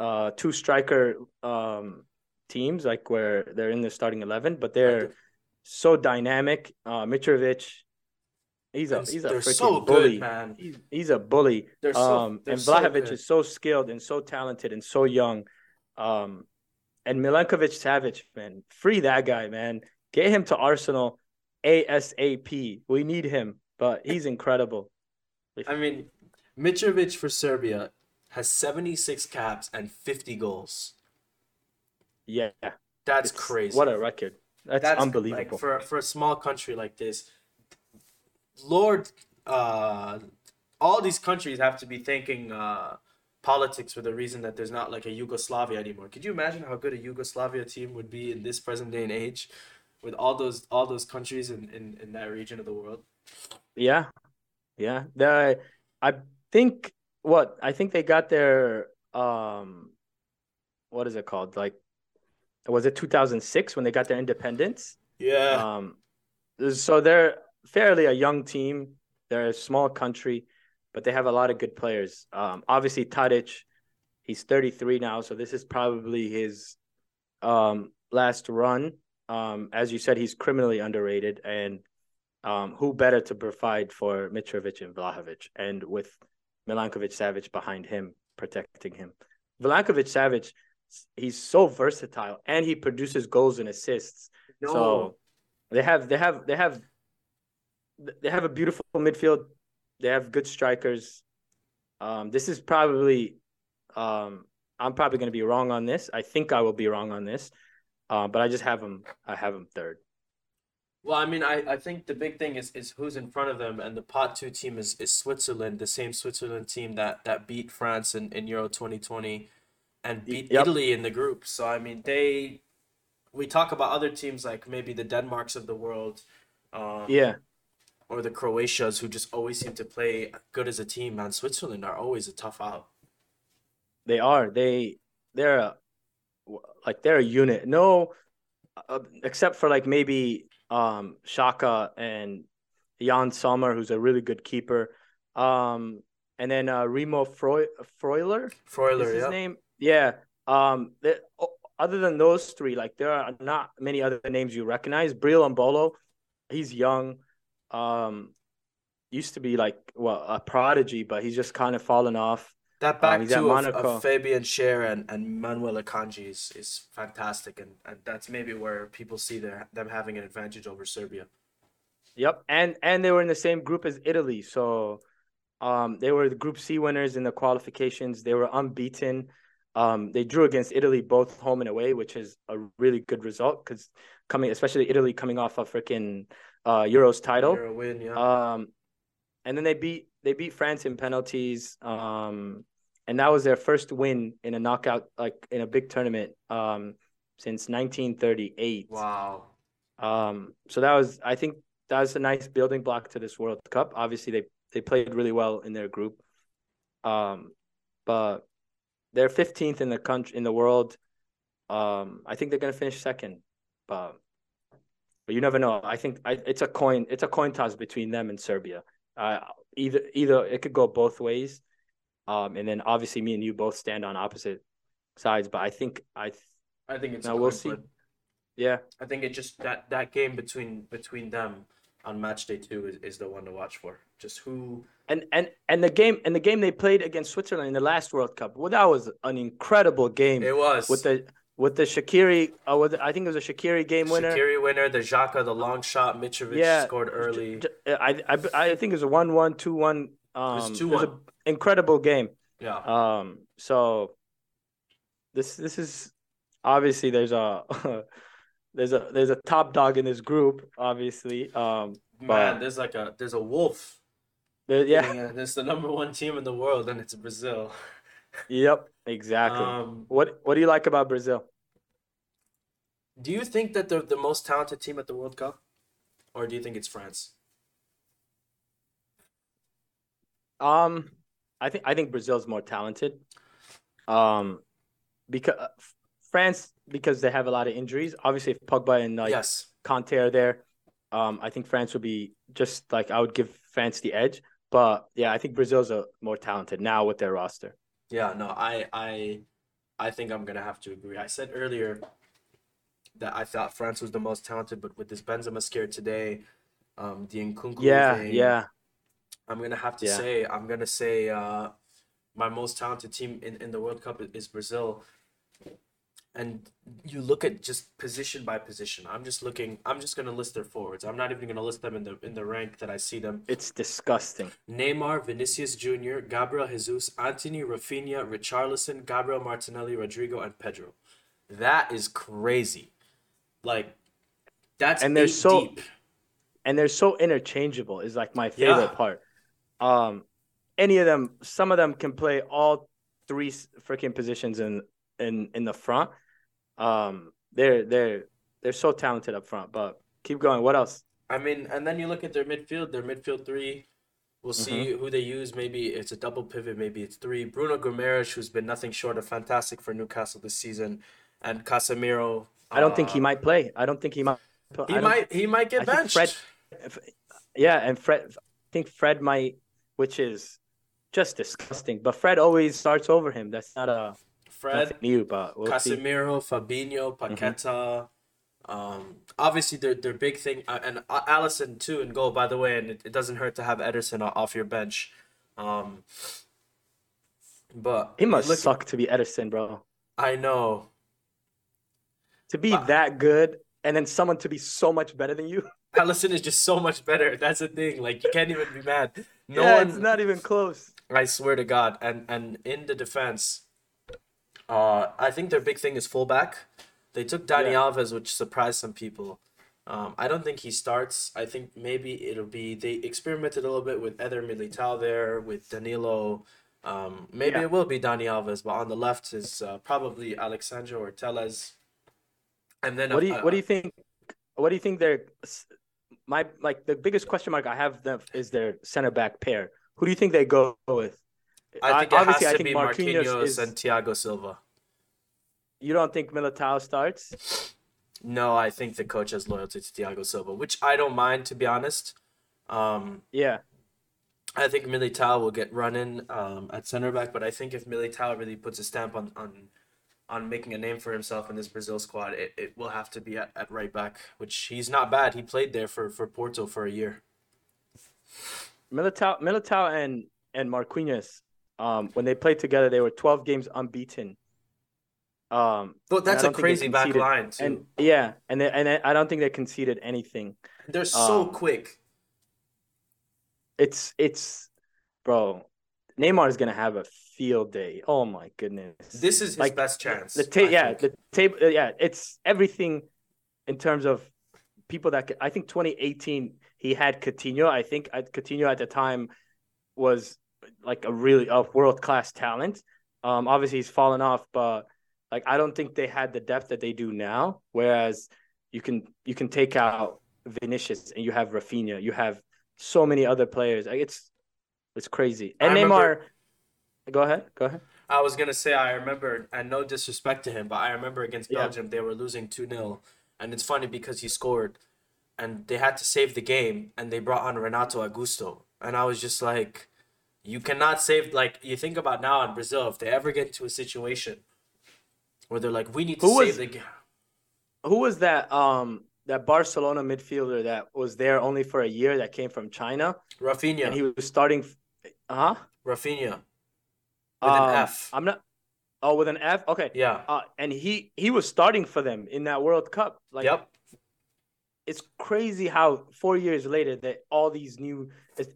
uh two striker um teams like where they're in the starting eleven, but they're so dynamic. Uh, Mitrovic, he's a he's a they're freaking so bully. good, man. He's, he's a bully. They're so- um, and so Vlahovic good. is so skilled and so talented and so young. Um, and Milinkovic Savic, man, free that guy, man. Get him to Arsenal ASAP. We need him, but he's incredible. I mean, Mitrovic for Serbia has 76 caps and 50 goals. Yeah, That's it's- crazy. What a record! That's, That's unbelievable. Like for for a small country like this, Lord, uh, all these countries have to be thanking uh, politics for the reason that there's not like a Yugoslavia anymore. Could you imagine how good a Yugoslavia team would be in this present day and age, with all those all those countries in in, in that region of the world? Yeah, yeah. The I think what I think they got their um, what is it called? Like, was it 2006 when they got their independence? Yeah. Um, so they're fairly a young team. They're a small country, but they have a lot of good players. Um, obviously Tadic, he's 33 now, so this is probably his um last run. Um, as you said, he's criminally underrated, and um, who better to provide for Mitrovic and Vlahovic, and with Milinkovic Savic behind him protecting him. Milinkovic Savic, he's so versatile, and he produces goals and assists. no. So they have they have they have they have a beautiful midfield. They have good strikers. Um, this is probably um, I'm probably going to be wrong on this. I think I will be wrong on this, uh, but I just have them. I have them third. Well, I mean, I, I think the big thing is, is who's in front of them, and the pot two team is, is Switzerland, the same Switzerland team that, that beat France in, in Euro 2020 and beat Yep. Italy in the group. So, I mean, they. We talk about other teams like maybe the Denmarks of the world, um, Yeah, or the Croatias who just always seem to play good as a team. Man, Switzerland are always a tough out. they are. They they're a, like they're a unit. No, uh, except for like maybe um Xhaka and Yann Sommer, who's a really good keeper. Um, and then uh, Remo Freu- Freuler. is Freuler, his yeah. name. Yeah, Um, the, other than those three, like there are not many other names you recognize. Breel Embolo, he's young. Um, used to be like well a prodigy, but he's just kind of fallen off. That back um, two of, of, Fabian Schär and, and Manuel Akanji is, is fantastic, and, and that's maybe where people see their, them having an advantage over Serbia. Yep, and and they were in the same group as Italy, so um, they were the Group C winners in the qualifications. They were unbeaten. Um, they drew against Italy both home and away, which is a really good result because coming, especially Italy coming off a freaking uh, Euros title. Euro win, yeah. Um, and then they beat they beat France in penalties. Um, and that was their first win in a knockout, like in a big tournament, um, since 1938. Wow. Um, so that was, I think, that was a nice building block to this World Cup. Obviously, they they played really well in their group. Um, but they're 15th in the country in the world. Um, I think they're gonna finish second, but but you never know. I think I, it's a coin it's a coin toss between them and Serbia. Uh, either either it could go both ways. Um, and then obviously me and you both stand on opposite sides, but I think I th- I think it's now we'll see. Yeah, I think it just that that game between between them on match day two is, is the one to watch for. Just who and and and the game and the game they played against Switzerland in the last World Cup. Well, that was an incredible game. It was with the with the Shaqiri. Uh, with, I think it was a Shaqiri game winner. Shaqiri winner. The Xhaka, the long shot. Mitrovic yeah, scored early. I I I think it was a one one two one. Um, it was two one incredible game. Yeah. Um. So this this is obviously there's a there's a there's a top dog in this group. Obviously. Um. Man, there's like a there's a wolf. There, yeah. It's the number one team in the world, and it's Brazil. yep. Exactly. Um, what What do you like about Brazil? Do you think that they're the most talented team at the World Cup, or do you think it's France? Um, I think I think Brazil's more talented. Um, because France because they have a lot of injuries. Obviously, if Pogba and like yes. Kanté are there, um, I think France would be just like I would give France the edge. But yeah, I think Brazil's a more talented now with their roster. Yeah, no, I I I think I'm gonna have to agree. I said earlier that I thought France was the most talented, but with this Benzema scare today, um, the Nkunku yeah, thing, yeah, I'm gonna have to yeah. say I'm gonna say uh, my most talented team in, in the World Cup is Brazil. And you look at just position by position. I'm just looking. I'm just gonna list their forwards. I'm not even gonna list them in the in the rank that I see them. It's disgusting. Neymar, Vinicius Junior, Gabriel Jesus, Antony, Rafinha, Richarlison, Gabriel Martinelli, Rodrygo, and Pedro. That is crazy. Like that's and they're so deep and they're so interchangeable is like my favorite yeah. part. Um, any of them, some of them can play all three freaking positions in in in the front. Um, they're they're they're so talented up front. But keep going. What else? I mean, and then you look at their midfield. Their midfield three. We'll see mm-hmm. who they use. Maybe it's a double pivot. Maybe it's three. Bruno Guimaraes, who's been nothing short of fantastic for Newcastle this season, and Casemiro. I don't uh, think he uh, might play. I don't think he might. He might. He might get I benched. Fred, yeah, and Fred, I think Fred might, which is just disgusting. But Fred always starts over him. That's not a Fred new, but we'll Casemiro, see. Fabinho, mm-hmm. Paqueta. Mm-hmm. Um, obviously their their big thing, uh, and uh, Alisson too in goal. By the way, and it, it doesn't hurt to have Ederson off your bench. Um, but it must look, suck to be Ederson, bro. I know. To be but, that good, and then someone to be so much better than you. Alisson is just so much better. That's the thing. Like you can't even be mad. No yeah, one, it's not even close. I swear to God. And and in the defense, uh, I think their big thing is fullback. They took Dani yeah. Alves, which surprised some people. Um, I don't think he starts. I think maybe it'll be they experimented a little bit with Eder Militao there with Danilo. Um, maybe yeah. it will be Dani Alves, but on the left is uh, probably Alex Sandro or Telles. And then what do you uh, what do you think? What do you think their my like the biggest question mark I have them is their center back pair. Who do you think they go with? I think it Obviously, has to I think be Marquinhos, Marquinhos is... and Thiago Silva. You don't think Militao starts? No, I think the coach has loyalty to Thiago Silva, which I don't mind to be honest. Um, yeah. I think Militao will get running um, at center back, but I think if Militao really puts a stamp on, on on making a name for himself in this Brazil squad, it, it will have to be at, at right back, which he's not bad. He played there for, for Porto for a year. Militao, Militao and and Marquinhos, um, when they played together, they were 12 games unbeaten. Um, but that's a crazy back line too. And yeah, and they, and I don't think they conceded anything. They're so um, quick. It's it's, bro. Neymar is gonna have a field day. Oh my goodness. This is his like, best chance. The ta- yeah, think. the table. Yeah, it's everything in terms of people that I think 2018 he had Coutinho. I think Coutinho at the time was like a really a world class talent. Um, obviously he's fallen off, but like I don't think they had the depth that they do now. Whereas you can you can take out Vinicius and you have Rafinha, you have so many other players. Like it's it's crazy. And I Neymar, remember, go ahead, go ahead. I was gonna say I remember, and no disrespect to him, but I remember against Belgium yeah. they were losing two 0 and it's funny because he scored, and they had to save the game, and they brought on Renato Augusto, and I was just like, you cannot save like you think about now in Brazil if they ever get into a situation where they're like, we need to who save was, the game. Who was that? Um, that Barcelona midfielder that was there only for a year that came from China. Rafinha. And he was starting. Huh? Rafinha. With um, an F. I'm not. Oh, with an F. Okay. Yeah. Uh, and he he was starting for them in that World Cup. Like. Yep. It's crazy how four years later that all these new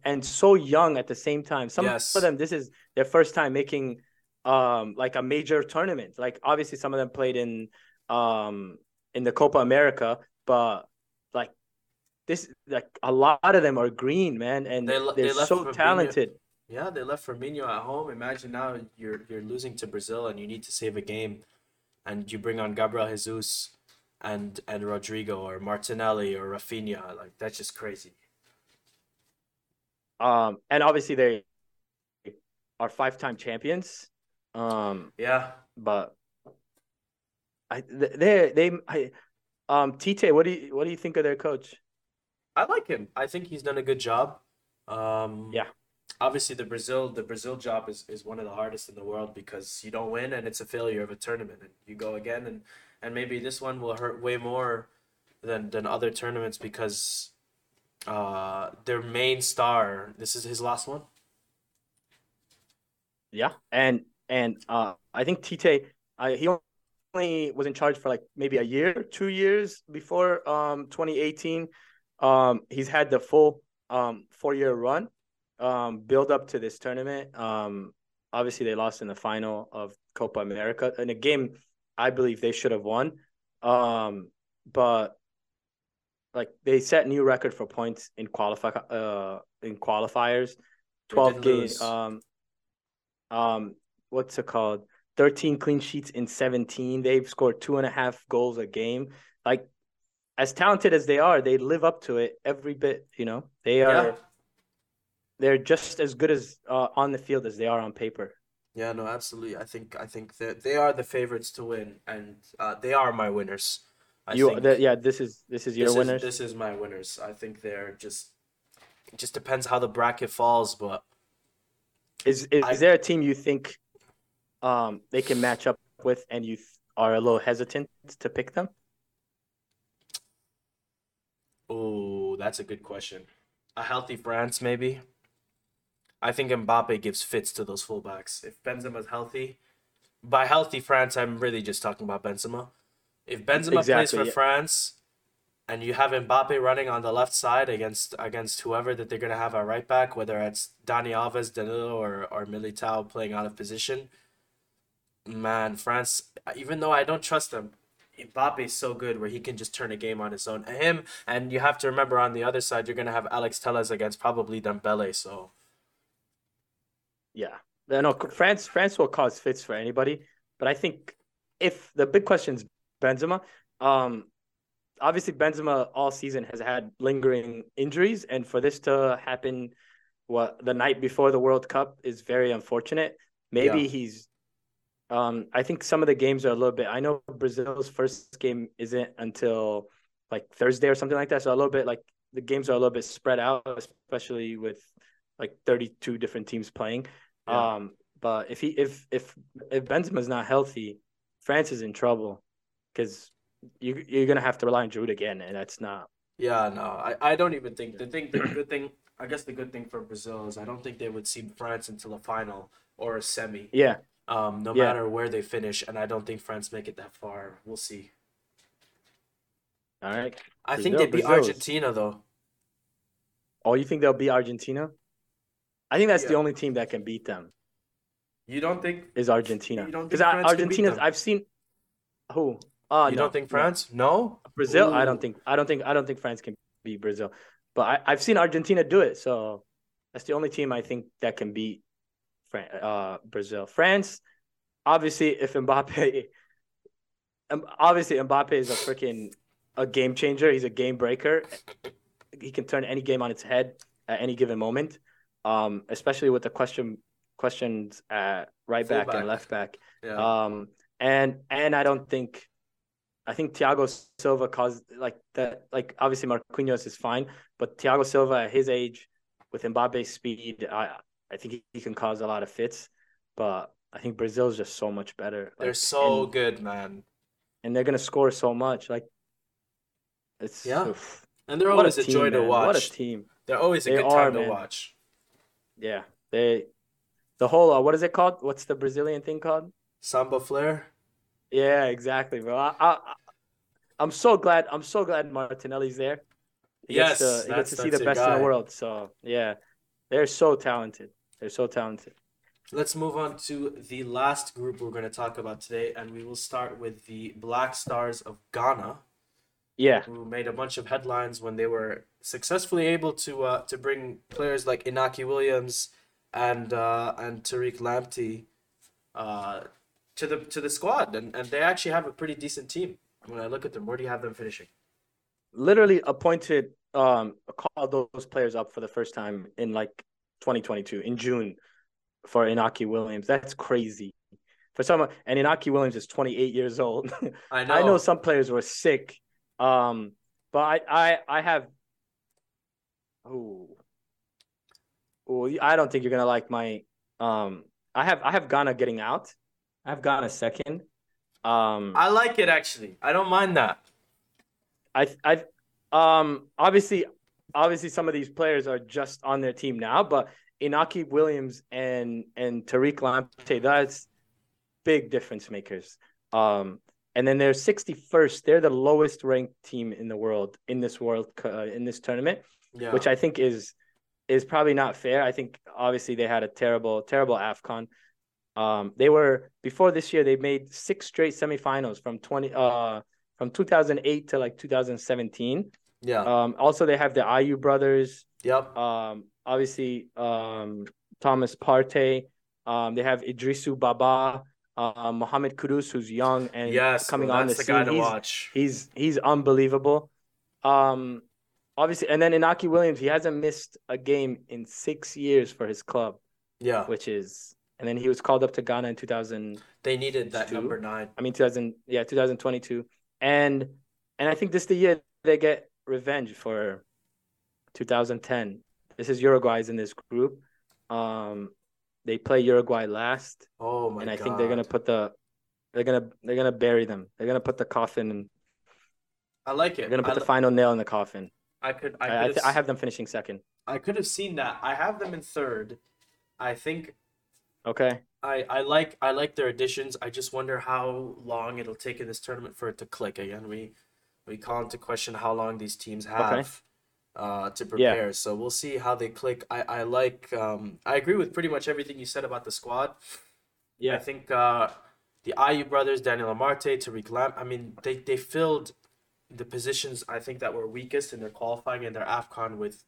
and so young at the same time. Some yes. of them this is their first time making um like a major tournament. Like obviously some of them played in um in the Copa America, but like this like a lot of them are green, man, and they, they're they so talented. Yeah, they left Firmino at home. Imagine now you're you're losing to Brazil and you need to save a game, and you bring on Gabriel Jesus and and Rodrygo or Martinelli or Rafinha. Like that's just crazy. Um, and obviously they are five-time champions. Um, yeah, but I they they I um Tite, what do you what do you think of their coach? I like him. I think he's done a good job. Um, yeah. Obviously, the Brazil the Brazil job is, is one of the hardest in the world because you don't win and it's a failure of a tournament and you go again and and maybe this one will hurt way more than than other tournaments because uh their main star this is his last one. Yeah, and and uh, I think Tite, I, he only was in charge for like maybe a year, two years before um 2018. Um, he's had the full um four year run, um, build up to this tournament. Um, obviously they lost in the final of Copa America in a game I believe they should have won. Um, but like they set new record for points in qualify uh in qualifiers. Twelve games. Um, um, what's it called? 13 clean sheets in 17. They've scored two and a half goals a game. Like, as talented as they are, they live up to it every bit. You know, they are. Yeah. They're just as good as uh, on the field as they are on paper. Yeah, no, absolutely. I think I think that they are the favorites to win, and uh, they are my winners. I you, the, yeah, this is this is your this winners. Is, this is my winners. I think they're just. It just depends how the bracket falls, but. Is is, I, is there a team you think um, they can match up with, and you are a little hesitant to pick them? Oh, that's a good question. A healthy France, maybe. I think Mbappe gives fits to those fullbacks. If Benzema's healthy, by healthy France, I'm really just talking about Benzema. If Benzema exactly, plays for yeah. France, and you have Mbappe running on the left side against against whoever that they're gonna have at right back, whether it's Dani Alves, Danilo, or or Militao playing out of position, man, France. Even though I don't trust them, Mbappe is so good where he can just turn a game on his own. Him and you have to remember on the other side, you're gonna have Alex Telles against probably Dembele. So, yeah, no, France France will cause fits for anybody. But I think if the big question is Benzema, um, obviously Benzema all season has had lingering injuries, and for this to happen, what the night before the World Cup is very unfortunate. Maybe yeah. he's um, I think some of the games are a little bit. I know Brazil's first game isn't until like Thursday or something like that. So a little bit like the games are a little bit spread out, especially with like 32 different teams playing. Yeah. Um, but if he if if if Benzema's not healthy, France is in trouble because you you're gonna have to rely on Giroud again, and that's not. Yeah, no, I, I don't even think the thing the good thing I guess the good thing for Brazil is I don't think they would see France until a final or a semi. Yeah, Um, no Yeah. matter where they finish, and I don't think France make it that far. We'll see. all right. I think they'd be Argentina though. Oh, you think they'll be Argentina? I think that's the only team that can beat them You don't think is Argentina. You don't Because think France can beat Argentina's, them? I've seen. Who? Oh, you no, don't think. France? No. Brazil? I don't think. I don't think. I don't think France can beat Brazil. But I, I've seen Argentina do it, so that's the only team I think that can beat Fran- uh, Brazil. France, obviously, if Mbappe, obviously Mbappe is a freaking a game changer. He's a game breaker. He can turn any game on its head at any given moment. Um, especially with the question questions at right back Fullback. and left back. Yeah. Um, and and I don't think, I think Thiago Silva caused like that. Like obviously Marquinhos is fine, but Thiago Silva at his age, with Mbappe's speed, I I think he, he can cause a lot of fits. But I think Brazil is just so much better. They're so and, good, man. and they're gonna score so much. Like it's Yeah. oof. And they're always a, team, joy to watch. What a team! They're always a They good are, time to man. watch. Yeah, they. The whole uh, what is it called? What's the Brazilian thing called? Samba flair. Yeah, exactly, bro. I, I, I'm so glad. I'm so glad Martinelli's there. He Yes, gets to, he gets to see the best in the world. So yeah, they're so talented. They're so talented. Let's move on to the last group we're going to talk about today, and we will start with the Black Stars of Ghana, Yeah, who made a bunch of headlines when they were successfully able to uh, to bring players like Inaki Williams and uh, and Tariq Lamptey uh, to the to the squad, and, and they actually have a pretty decent team. When I look at them, where do you have them finishing? literally appointed. Um, called those players up for the first time in like 2022 in June for Inaki Williams. That's crazy for someone. And Inaki Williams is 28 years old. I know. I know some players were sick. Um, but I I I have. Oh, Ooh, I don't think you're gonna like my. Um, I have I have Ghana getting out. I have Ghana second. Um, I like it actually. I don't mind that. I I um obviously obviously some of these players are just on their team now, but Inaki Williams and and Tariq Lamptey, that's big difference makers. Um and then they're 61st. They're the lowest ranked team in the world in this world uh, in this tournament, Yeah. which I think is is probably not fair. I think obviously they had a terrible terrible AFCON. Um they were before this year they made six straight semifinals from 20 uh from 2008 to like 2017. yeah. Um, also, they have the Ayew brothers. yep. Um, obviously, um, Thomas Partey. Um, they have Iddrisu Baba, uh, Mohamed Kudus, who's young and yes. coming well, on the the scene. he's, watch. he's he's unbelievable. Um, obviously, and then Inaki Williams, he hasn't missed a game in six years for his club, Yeah. which is. And then he was called up to Ghana in 2000. They needed that number nine. I mean 2000 yeah 2022 and and I think this is the year they get revenge for 2010 this is Uruguay's in this group um they play Uruguay last Oh my and I god. think they're gonna put the they're gonna they're gonna bury them they're gonna put the coffin and I like it. they're gonna put I, the final nail in the coffin I could. I, I I, th- I have them finishing second I could have seen that. I have them in third. I think okay I, I like I like their additions. I just wonder how long it'll take in this tournament for it to click again. We we call into question how long these teams have uh, to prepare. So we'll see how they click. I, I like um, I agree with pretty much everything you said about the squad. Yeah. I think uh, the Ayew brothers, Daniel Amartey, Tariq Lamp. I mean, they, they filled the positions I think that were weakest in their qualifying and their Afcon with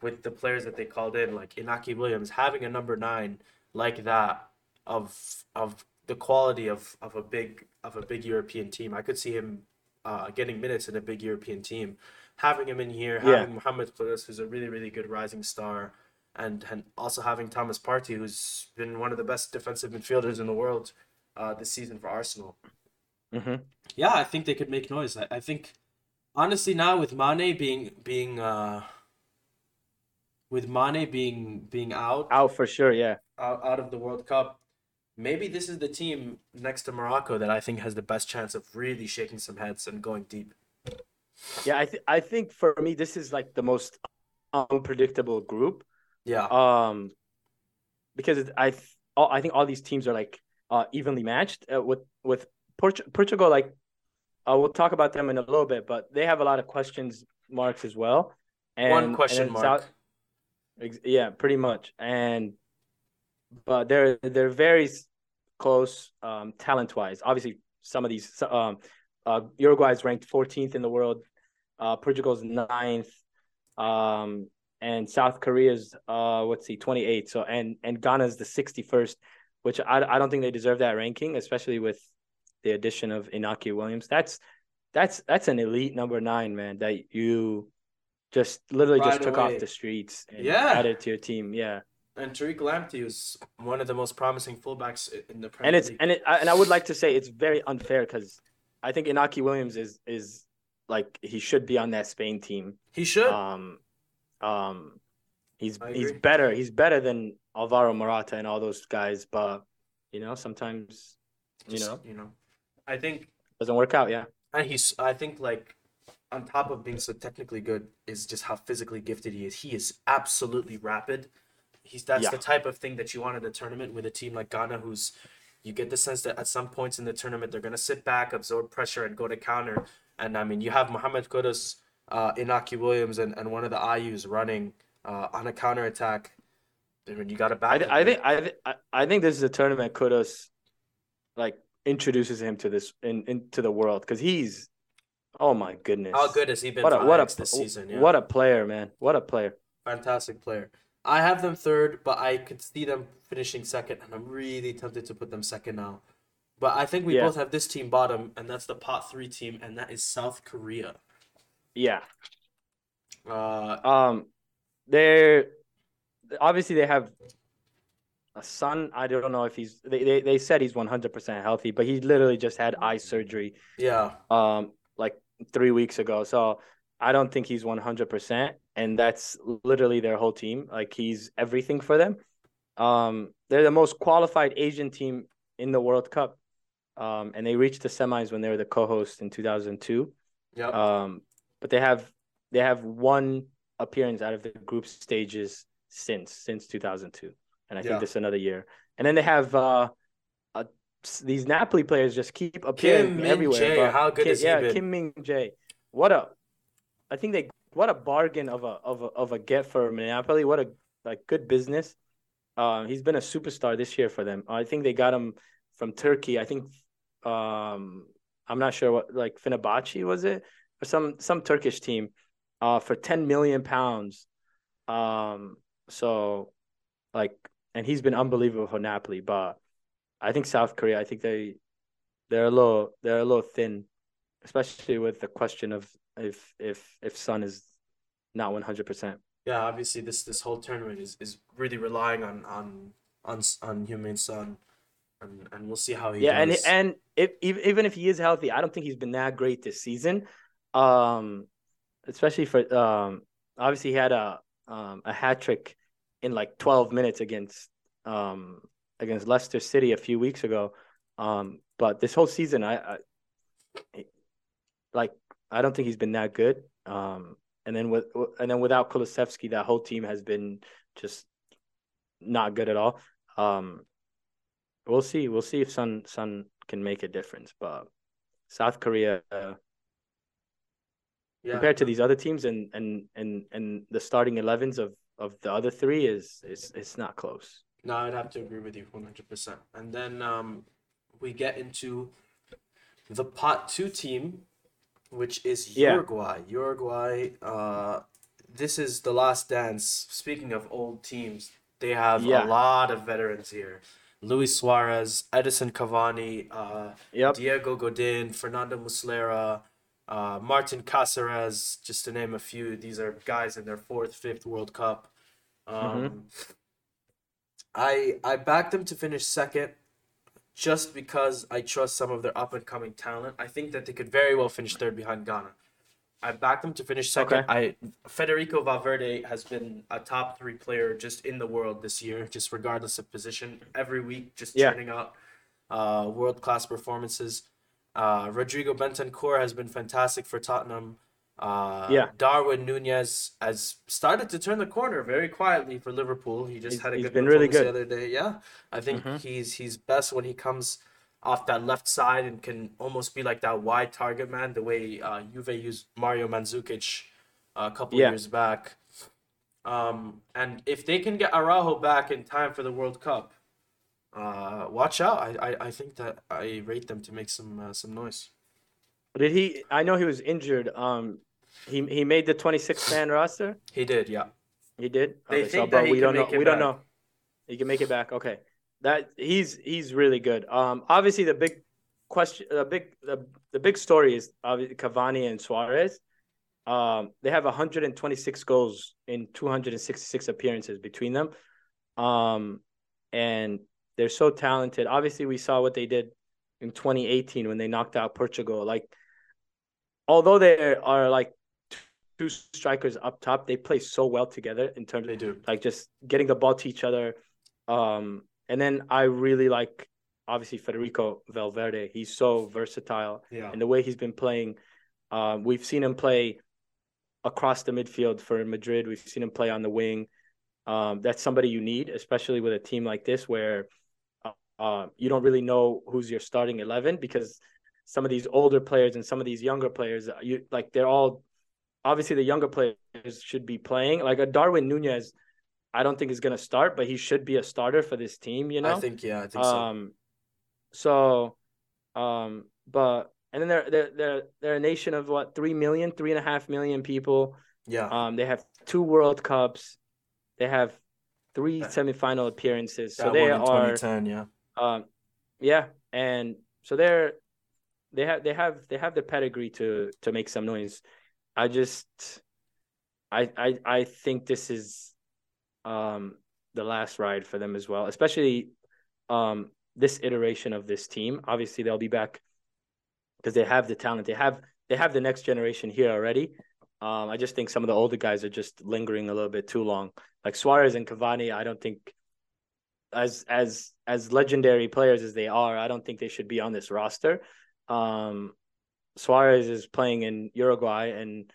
with the players that they called in, like Inaki Williams, having a number nine like that of of the quality of, of a big of a big European team. I could see him uh, getting minutes in a big European team. Having him in here, Yeah. having Mohamed Kudus, who's a really, really good rising star, and and also having Thomas Partey, who's been one of the best defensive midfielders in the world uh, this season for Arsenal. hmm Yeah, I think they could make noise. I, I think honestly now with Mane being being uh with Mane being being out out for sure yeah out, out of the World Cup, maybe this is the team next to Morocco that I think has the best chance of really shaking some heads and going deep. Yeah, I th- I think for me this is like the most unpredictable group. Yeah. Um, because I th- all, I think all these teams are like uh evenly matched uh, with with Port- Portugal. Like, uh, we'll talk about them in a little bit, but they have a lot of questions marks as well. And, One question mark. South- ex- yeah, pretty much. And but they're they're very close um, talent wise. Obviously, some of these um, uh, Uruguay is ranked 14th in the world. Uh, Portugal's ninth, um, and South Korea's uh, what's he 28. So and and Ghana's the 61st, which I I don't think they deserve that ranking, especially with the addition of Inaki Williams. That's that's that's an elite number nine, man. That you just literally just took away. off the streets and Yeah. added to your team. Yeah. And Tariq Lamptey was one of the most promising fullbacks in the Premier and it's League. and it and I would like to say it's very unfair because I think Inaki Williams is is like he should be on that Spain team. he should. Um, um, he's he's better. He's better than Alvaro Morata and all those guys. But you know, sometimes you Just, know you know, I think, doesn't work out. Yeah, and he's. I think like, on top of being so technically good, is just how physically gifted he is. He is absolutely rapid. He's that's Yeah. the type of thing that you want in a tournament with a team like Ghana, who's. You get the sense that at some points in the tournament they're gonna sit back, absorb pressure, and go to counter. And I mean, you have Mohamed Kudus, uh, Inaki Williams, and, and one of the Ayews running uh, on a counter attack. I mean, you got to back. I, I think I, th- I think this is a tournament Kudus like introduces him to this in into the world because he's oh my goodness How good has he been what a what a this season? Yeah. what a player man what a player fantastic player. I have them third, but I could see them finishing second, and I'm really tempted to put them second now. But I think we Yeah. both have this team bottom, and that's the pot three team, and that is South Korea. yeah Uh, Um, they're obviously they have a Son. I don't know if he's. They they, they said he's one hundred percent healthy, but he literally just had eye surgery. yeah, Um, like three weeks ago. So I don't think he's one hundred percent, and that's literally their whole team. Like he's everything for them. Um, they're the most qualified Asian team in the World Cup. Um, and they reached the semis when they were the co-host in two thousand two. yeah. Um, but they have they have one appearance out of the group stages since since 2002, and I Yeah. think this is another year. And then they have uh, uh these Napoli players just keep appearing Min everywhere. How good Kim, has he yeah, been? Kim Min Jae. What a, I think they what a bargain of a of a of a get for Napoli. What a like good business. Uh, he's been a superstar this year for them. I think they got him from Turkey. I think um I'm not sure what like Fenerbahce was it or some some Turkish team uh for 10 million pounds. Um so like and he's been unbelievable for Napoli, but I think South Korea, I think they they're a little they're a little thin, especially with the question of if if if Son is not 100%. yeah, obviously this this whole tournament is, is really relying on on on on Heung-min Son, and and we'll see how he Yeah, and does. and if even even if he is healthy, I don't think he's been that great this season. Um, especially for um, obviously he had a um a hat trick in like 12 minutes against um against Leicester City a few weeks ago. Um, but this whole season, I, I like I don't think he's been that good. Um, and then with and then without Kulusevski, that whole team has been just not good at all. Um, we'll see. We'll see if Son Son can make a difference. But South Korea, uh, yeah, compared to these other teams, and and and and the starting 11s of of the other three is is it's not close. No, I'd have to agree with you 100%. And then um, we get into the pot two team, which is Yeah. Uruguay. Uruguay, uh, this is the last dance. Speaking of old teams, they have Yeah. a lot of veterans here. Luis Suarez, Edinson Cavani, uh, Yep. Diego Godin, Fernando Muslera, uh, Martin Caceres, just to name a few. These are guys in their fourth, fifth World Cup. Um, I I backed them to finish second, just because I trust some of their up and coming talent. I think that they could very well finish third behind Ghana. I backed them to finish second. Okay. I Federico Valverde has been a top three player just in the world this year, just regardless of position. Every week, just Yeah. churning out uh, world class performances. Uh, Rodrigo Bentancur has been fantastic for Tottenham. Uh, Yeah. Darwin Nunez has started to turn the corner very quietly for Liverpool. He just He's- had a he's good been really good. the other day. Yeah, I think Mhm. he's he's best when he comes off that left side and can almost be like that wide target man, the way uh, Juve used Mario Mandzukic uh, a couple Yeah. years back. Um, and if they can get Araujo back in time for the World Cup, uh, watch out. I, I, I think that I rate them to make some uh, some noise. Did he? I know he was injured. Um, he he made the 26 man roster. He did, yeah. He did. They Okay, think that but he we can don't know. We don't know. He can make it back. Okay, that he's he's really good. Um, obviously the big question, the big the, the big story is obviously Cavani and Suarez. Um, they have 126 goals in 266 appearances between them. Um, and they're so talented. Obviously, we saw what they did in 2018 when they knocked out Portugal. Like, although they are like two strikers up top, they play so well together in terms They of do. like just getting the ball to each other. Um, and then I really like obviously Federico Valverde. He's so versatile Yeah. and the way he's been playing. Uh, we've seen him play across the midfield for Madrid. We've seen him play on the wing. Um, that's somebody you need, especially with a team like this where uh, uh, you don't really know who's your starting eleven because some of these older players and some of these younger players, you like they're all obviously the younger players should be playing. Like a Darwin Nunez, I don't think is going to start, but he should be a starter for this team. You know, I think yeah, I think so. um, so, um, but and then they're they're they're they're a nation of what three million, three and a half million people. Yeah. Um, they have two World Cups, they have three semifinal appearances. So that they one in are, 2010, yeah. um, yeah, and so they're they have they have they have the pedigree to to make some noise. I just, I I I think this is, um, the last ride for them as well, especially, um, this iteration of this team. Obviously, they'll be back because they have the talent. They have they have the next generation here already. Um, I just think some of the older guys are just lingering a little bit too long. Like Suarez and Cavani, I don't think as as as legendary players as they are, I don't think they should be on this roster. Um, Suarez is playing in Uruguay and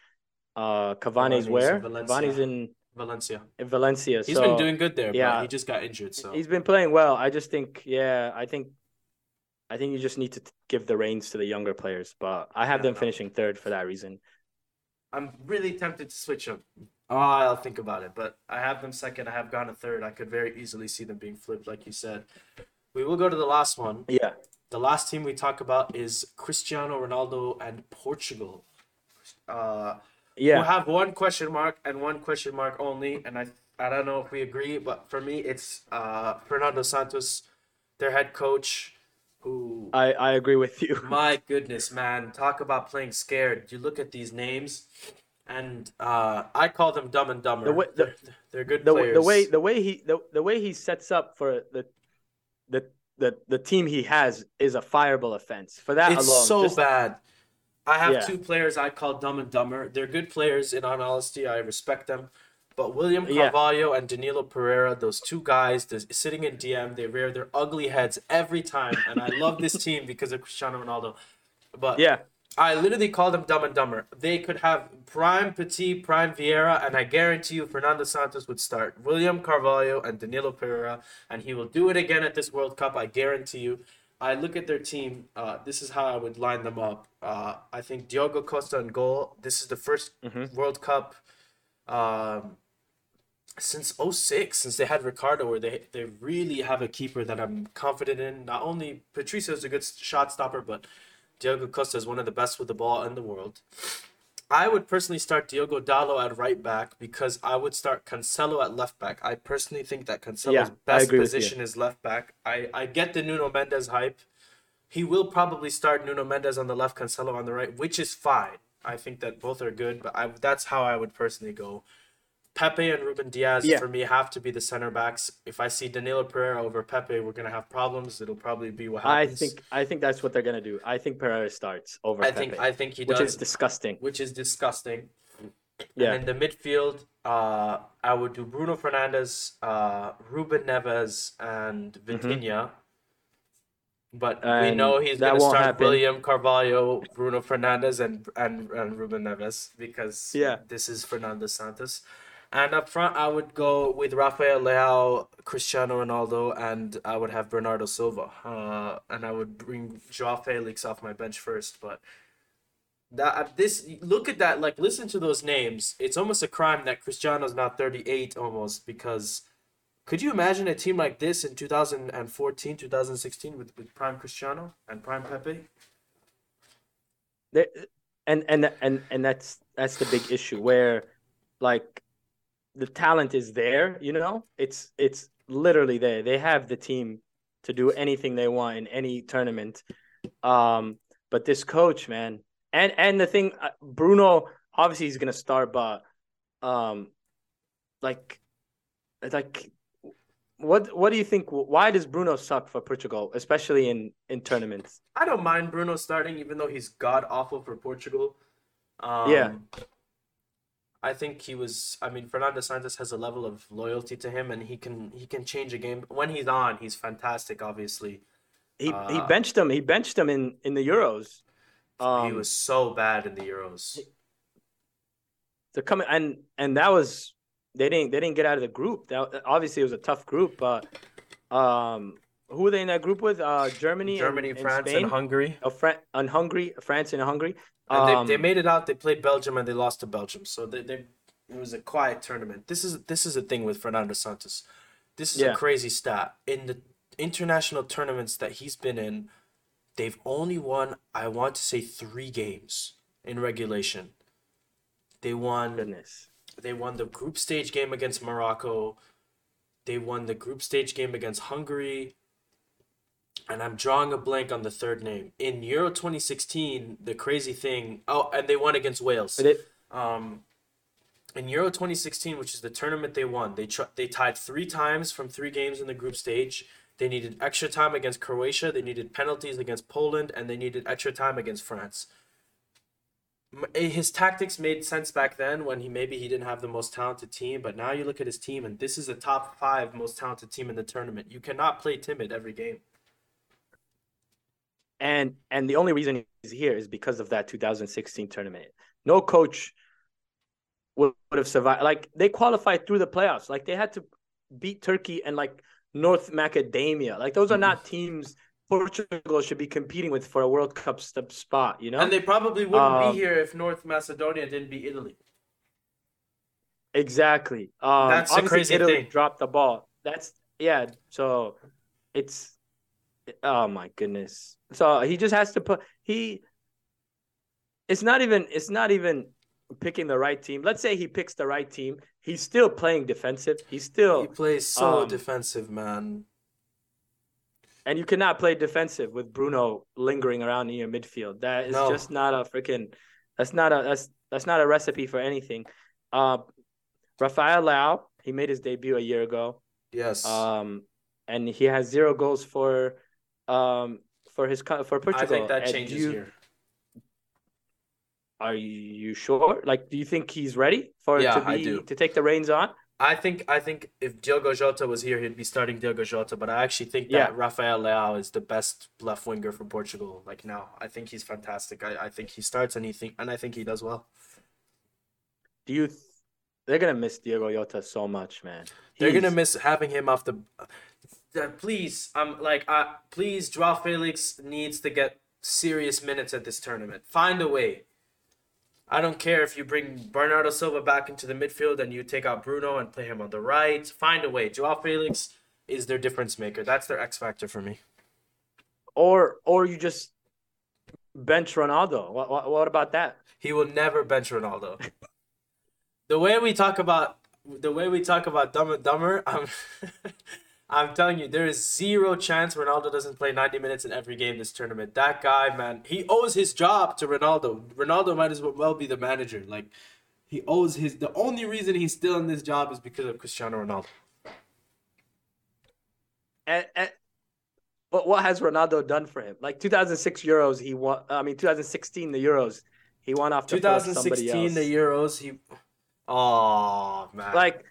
uh, Cavani's Cavani's where? Valencia. Cavani's in, Valencia. in Valencia. He's so been doing good there, but yeah. he just got injured. So He's been playing well. I just think, yeah, I think, I think you just need to t- give the reins to the younger players. But I have Yeah, them no. finishing third for that reason. I'm really tempted to switch them. Oh, I'll think about it. But I have them second. I have gone to third. I could very easily see them being flipped, like you said. We will go to the last one. Yeah, The last team we talk about is Cristiano Ronaldo and Portugal. Uh, yeah, We'll have one question mark and one question mark only, and I I don't know if we agree, but for me it's uh Fernando Santos, their head coach, who I I agree with you. my goodness man, talk about playing scared. You look at these names, and uh I call them dumb and dumber. The way- the- they're, they're good the players. the way the way he the, the way he sets up for the the the the team he has is a fireable offense. For that it's alone, so just- bad. I have Yeah. two players I call dumb and dumber. They're good players, in all honesty. I respect them. But William Yeah. Carvalho and Danilo Pereira, those two guys, sitting in DM, they rear their ugly heads every time. And I love this team because of Cristiano Ronaldo. But Yeah, I literally call them dumb and dumber. They could have prime Petit, prime Vieira, and I guarantee you Fernando Santos would start William Carvalho and Danilo Pereira, and he will do it again at this World Cup. I guarantee you. I look at their team. Uh, this is how I would line them up. Uh, I think Diogo Costa in goal. This is the 1st Mhm. World Cup um, since 06, since they had Ricardo, where they they really have a keeper that I'm confident in. Not only Patricio is a good shot stopper, but Diogo Costa is one of the best with the ball in the world. I would personally start Diogo Dalot at right back because I would start Cancelo at left back. I personally think that Cancelo's Yeah, best agree with you. position is left back. I, I get the Nuno Mendes hype. He will probably start Nuno Mendes on the left, Cancelo on the right, which is fine. I think that both are good, but I, that's how I would personally go. Pepe and Ruben Dias Yeah. for me have to be the center backs. If I see Danilo Pereira over Pepe, we're gonna have problems. It'll probably be what happens. I think I think that's what they're gonna do. I think Pereira starts over I Pepe, think I think he does, which is disgusting. which is disgusting. Yeah. And in the midfield, uh, I would do Bruno Fernandes, uh, Ruben Neves, and Vitinha. But we Mm-hmm. And know he's going to start happen. William Carvalho, Bruno Fernandes, and, and and Ruben Neves because Yeah. this is Fernando Santos. And up front, I would go with Rafael Leao, Cristiano Ronaldo, and I would have Bernardo Silva. Uh, and I would bring Joao Felix off my bench first. But that uh, this look at that, like listen to those names. It's almost a crime that Cristiano's not 38 almost because could you imagine a team like this in 2014, 2016 with, with prime Cristiano and prime Pepe? And and and and that's that's the big issue where like the talent is there you know it's it's literally there they have the team to do anything they want in any tournament um but this coach man and and the thing uh, bruno obviously he's gonna start but um like like what what do you think why does bruno suck for portugal especially in in tournaments I don't mind Bruno starting, even though he's god awful for Portugal. Um, Yeah. I think he was. I mean, Fernando Santos has a level of loyalty to him, and he can he can change a game when he's on. He's fantastic, obviously. He he Uh, benched him. He benched him in in the Euros. Um, he was so bad in the Euros. they're coming and and that was they didn't they didn't get out of the group. That obviously it was a tough group, but um, who were they in that group with? Uh, Germany, Germany, and, France, Spain? and Hungary. Oh, Fran- and Hungary, France and Hungary. And Um, they, they made it out. They played Belgium and they lost to Belgium. So they, they it was a quiet tournament. This is this is a thing with Fernando Santos. This is Yeah. a crazy stat. In the international tournaments that he's been in, they've only won I want to say 3 games in regulation. They won goodness. they won the group stage game against Morocco. They won the group stage game against Hungary. And I'm drawing a blank on the third name. In Euro 2016, the crazy thing. Oh, and they won against Wales. It, Um, in Euro 2016, which is the tournament they won, they tr- they tied three times from three games in the group stage. They needed extra time against Croatia. They needed penalties against Poland, and they needed extra time against France. Eh, His tactics made sense back then when he maybe he didn't have the most talented team, but now you look at his team, and this is a top five most talented team in the tournament. You cannot play timid every game. And and the only reason he's here is because of that 2016 tournament. No coach would, would have survived. Like they qualified through the playoffs. Like they had to beat Turkey and like North Macedonia. Like those are not teams Portugal should be competing with for a World Cup spot. You know, And they probably wouldn't Um, be here if North Macedonia didn't beat Italy. exactly. Um, That's the crazy Italy thing. dropped the ball. That's yeah. So it's oh my goodness. So he just has to put he. It's not even. It's not even picking the right team. Let's say he picks the right team. He's still playing defensive. He's still He plays so um, defensive, man. and you cannot play defensive with Bruno lingering around in your midfield. That is No. just not a freaking. That's not a. That's that's not a recipe for anything. Uh, Rafael Leao. He made his debut a year ago. Yes. Um, and he has zero goals for, um, for his for Portugal. I think that changes you, here. Are you sure? Like, do you think he's ready for Yeah, to I be do. to take the reins on? I think I think if Diogo Jota was here, he'd be starting Diogo Jota. But I actually think that Yeah. Rafael Leao is the best left winger for Portugal. Like now, I think he's fantastic. I, I think he starts and he think and I think he does well. Do you? Th- they're gonna miss Diogo Jota so much, man. They're gonna miss having him off the. Please, I'm like, uh, please, Joao Felix needs to get serious minutes at this tournament. Find a way. I don't care if you bring Bernardo Silva back into the midfield and you take out Bruno and play him on the right. Find a way. Joao Felix is their difference maker. That's their X factor for me. or or you just bench Ronaldo. What what, what about that? He will never bench Ronaldo. the way we talk about the way we talk about Dumb and Dumber, I'm I'm telling you, there is zero chance Ronaldo doesn't play 90 minutes in every game this tournament. That guy, man, he owes his job to Ronaldo. Ronaldo might as well be the manager. Like He owes his. The only reason he's still in this job is because of Cristiano Ronaldo. And, and but what has Ronaldo done for him? Like 2006 Euros, he won. I mean, 2016 the Euros, he won off the 2016 the Euros. He. Oh man. Like,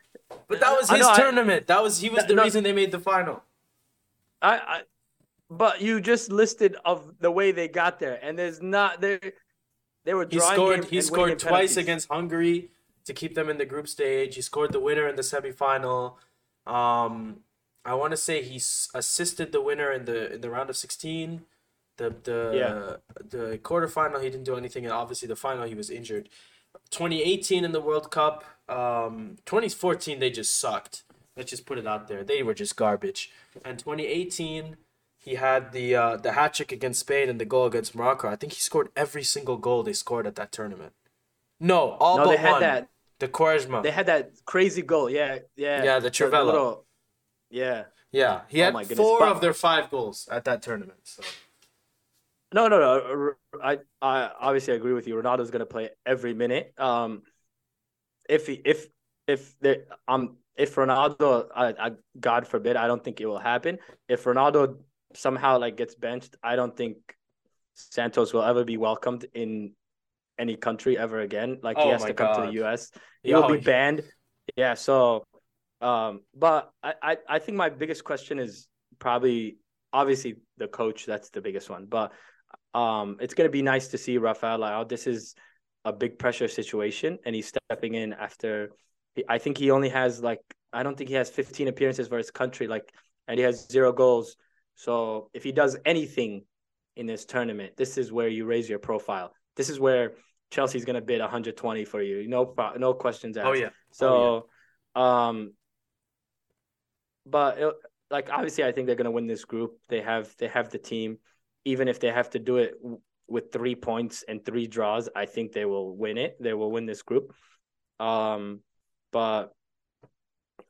but that was his know, tournament. I, that was he was the no, reason they made the final. I, I, but you just listed of the way they got there, and there's not there. They were he scored. He scored twice against Hungary to keep them in the group stage. He scored the winner in the semifinal. Um, I want to say he assisted the winner in the in the round of sixteen. The the yeah. the quarterfinal he didn't do anything, and obviously the final he was injured. 2018 in the World Cup. Um, 2014 they just sucked. Let's just put it out there. They were just garbage. And 2018 he had the uh, the hat trick against Spain and the goal against Morocco. I think he scored every single goal they scored at that tournament. No, all no, but they had one. That, the Quaresma. They had that crazy goal. Yeah, yeah. Yeah, the. Little, yeah. Yeah, he had oh four but, of their five goals at that tournament. So. No, no, no. I, I obviously agree with you. Ronaldo's going to play every minute. Um, if he, if if there, um, if Ronaldo, I, I, God forbid, I don't think it will happen. If Ronaldo somehow like gets benched, I don't think Santos will ever be welcomed in any country ever again. Like oh he has to come God. to the US. He will be banned. Yeah. So, um, but I, I, I think my biggest question is probably obviously the coach. That's the biggest one. But um, it's gonna be nice to see Rafael oh, this is a big pressure situation, and he's stepping in after. I think he only has like I don't think he has 15 appearances for his country, like, and he has zero goals. So if he does anything in this tournament, this is where you raise your profile. This is where Chelsea's gonna bid 120 for you. No, no questions asked. Oh yeah. So, oh, yeah. um, but it, like obviously, I think they're gonna win this group. They have they have the team. Even if they have to do it with three points and three draws, I think they will win it. They will win this group. Um, but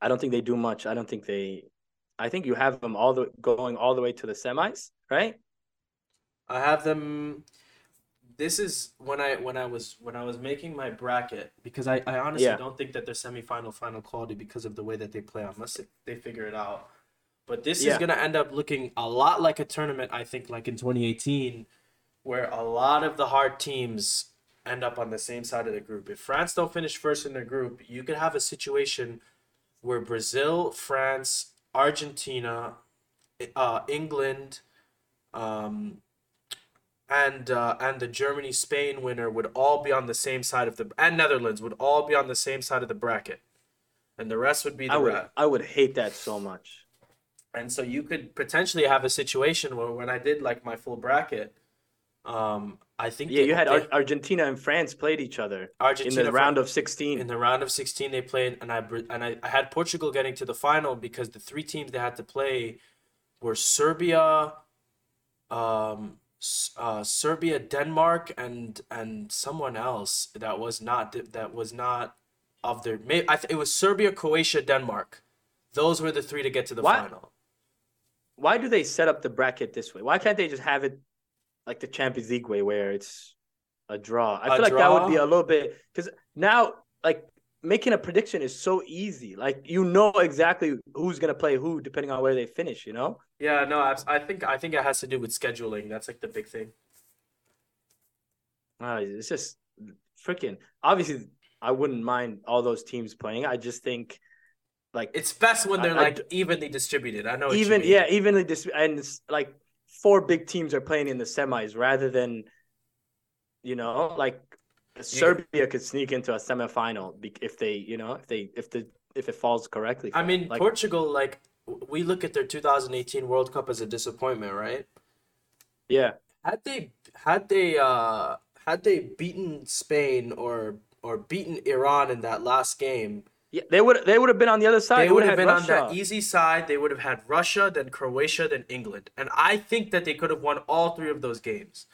I don't think they do much. I don't think they I think you have them all the going all the way to the semis, right? I have them. This is when I when I was when I was making my bracket because I, I honestly yeah. don't think that they're semifinal final quality because of the way that they play unless they figure it out. But this yeah. is gonna end up looking a lot like a tournament. I think like in 2018, where a lot of the hard teams end up on the same side of the group. If France don't finish first in their group, you could have a situation where Brazil, France, Argentina, uh, England, um, and uh, and the Germany Spain winner would all be on the same side of the and Netherlands would all be on the same side of the bracket, and the rest would be the I would, rest. I would hate that so much. And so you could potentially have a situation where when I did like my full bracket, um, I think yeah, they, you had they, Argentina and France played each other Argentina in the round of sixteen. In the round of sixteen, they played, and I and I, I had Portugal getting to the final because the three teams they had to play were Serbia, um, uh, Serbia, Denmark, and and someone else that was not that was not of their. I it was Serbia, Croatia, Denmark. Those were the three to get to the why, final. Why do they set up the bracket this way? Why can't they just have it like the Champions League way where it's a draw. I a feel like draw? that would be a little bit because now like making a prediction is so easy. Like you know exactly who's gonna play who depending on where they finish. You know. Yeah, no, I think I think it has to do with scheduling. That's like the big thing. Uh, it's just freaking. Obviously, I wouldn't mind all those teams playing. I just think like it's best when they're I, like I, evenly distributed. I know even yeah, evenly distributed, and it's like four big teams are playing in the semis rather than, you know, like Serbia could sneak into a semifinal if they, you know, if they if the if it falls correctly. I mean, like, Portugal, like we look at their 2018 World Cup as a disappointment, right? Yeah. Had they had they uh had they beaten Spain or or beaten Iran in that last game, yeah, they would they would have been on the other side. They would have been Russia. on that easy side. They would have had Russia, then Croatia, then England, and I think that they could have won all three of those games.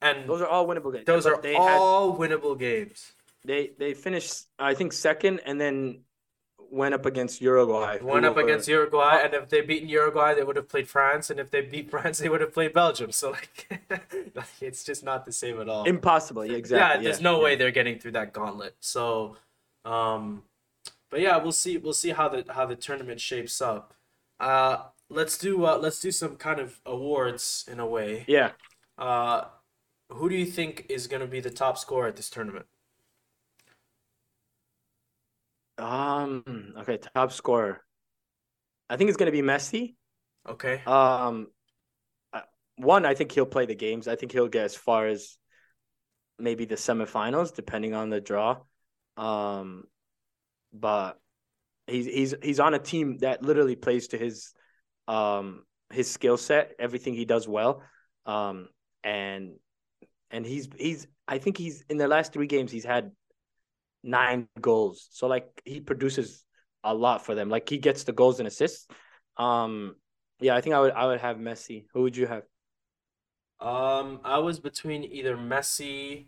And those are all winnable games. Those are all had, winnable games. They they finished, I think, second, and then went up against Uruguay. Went up were- against Uruguay, and if they beaten Uruguay, they would have played France, and if they beat France, they would have played Belgium. So like, it's just not the same at all. impossible. Yeah, exactly. Yeah, there's no way they're getting through that gauntlet. So, um, but yeah, we'll see. We'll see how the how the tournament shapes up. Uh, let's do uh, let's do some kind of awards in a way. Yeah. Uh, who do you think is going to be the top scorer at this tournament? Um. Okay. Top scorer. I think it's gonna be Messi. Okay. Um. One, I think he'll play the games. I think he'll get as far as maybe the semifinals, depending on the draw. Um, but he's he's he's on a team that literally plays to his um his skill set, everything he does well. Um, and and he's he's I think he's in the last three games he's had nine goals. So like he produces a lot for them. Like he gets the goals and assists. Um, yeah, I think I would I would have Messi. Who would you have? Um, I was between either Messi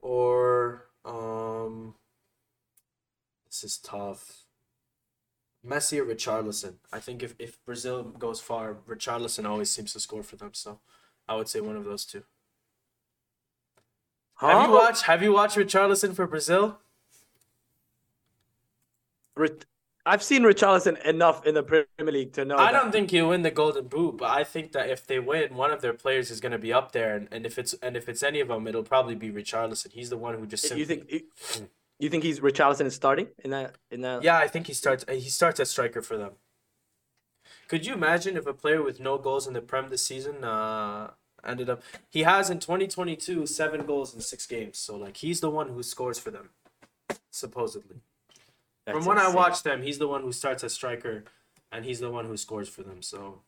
or um. This is tough. Messi or Richarlison. I think if, if Brazil goes far, Richarlison always seems to score for them. So, I would say one of those two. Have you watched Have you watched Richarlison for Brazil? Rit- I've seen Richarlison enough in the Premier League to know. I that- don't think he'll win the Golden Boot, but I think that if they win, one of their players is going to be up there, and, and if it's and if it's any of them, it'll probably be Richarlison. He's the one who just You simply, think you, think he's Richarlison is starting in that in that? Yeah, I think he starts. He starts as striker for them. Could you imagine if a player with no goals in the Prem this season uh, ended up? He has in twenty twenty two seven goals in six games. So like he's the one who scores for them, supposedly. That's From when I insane. watch them, he's the one who starts as striker, and he's the one who scores for them. So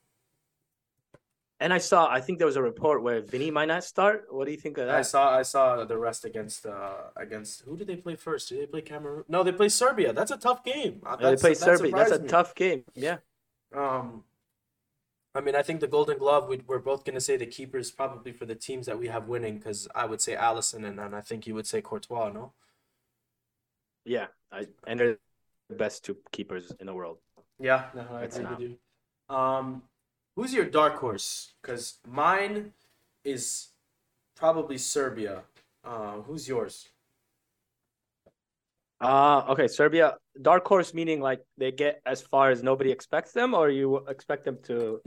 And I saw, I think there was a report where Vinny might not start. What do you think of that? I saw I saw the rest against uh against who did they play first? Did they play Cameroon? No, they play Serbia. That's a tough game. Uh, Yeah, they play that Serbia. That's a me. tough game. Yeah. Um, I mean, I think the Golden Glove. We, we're both gonna say the keepers probably for the teams that we have winning, because I would say Alisson, and then I think you would say Courtois. No. Yeah. I, and they're the best two keepers in the world. Yeah, no, I agree with you. Um, who's your dark horse? Because mine is probably Serbia. Uh, who's yours? Uh okay, Serbia dark horse meaning like they get as far as nobody expects them, or you expect them to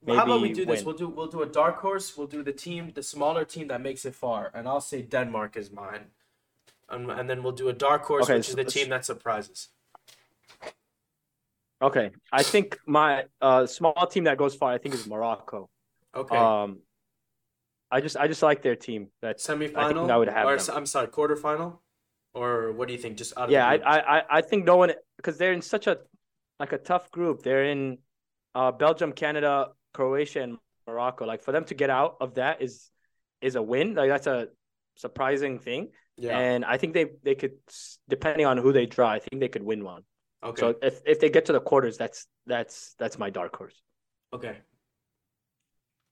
Well, How about we maybe do this? We'll do we'll do a dark horse. We'll do the team, the smaller team that makes it far, and I'll say Denmark is mine. And, and then we'll do a dark horse, Okay, which is the team that surprises. Okay. I think my uh small team that goes far, I think is Morocco. Okay. Um I just I just like their team. That Semifinal. I would have or, them. I'm sorry, quarterfinal. Or what do you think? Just out of yeah, I. I I- I think no one because they're in such a like a tough group. They're in uh Belgium, Canada, Croatia, and Morocco. Like for them to get out of that is is a win. Like that's a surprising thing. yeah. And I think they they could depending on who they draw, I think they could win one. Okay. So if if they get to the quarters, that's that's that's my dark horse. okay.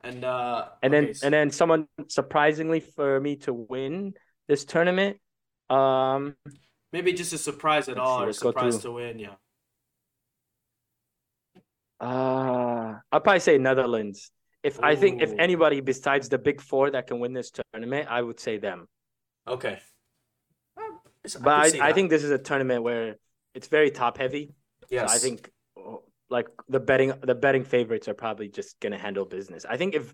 And uh. And okay, then so- and then someone surprisingly for me to win this tournament, um, maybe just a surprise at all, see, or a surprise through. to win. Yeah. uh, I'll probably say Netherlands. If I think if anybody besides the big four that can win this tournament, I would say them. Okay. Um, I But I, I think this is a tournament where it's very top heavy. yes. So I think like the betting the betting favorites are probably just gonna handle business. I think if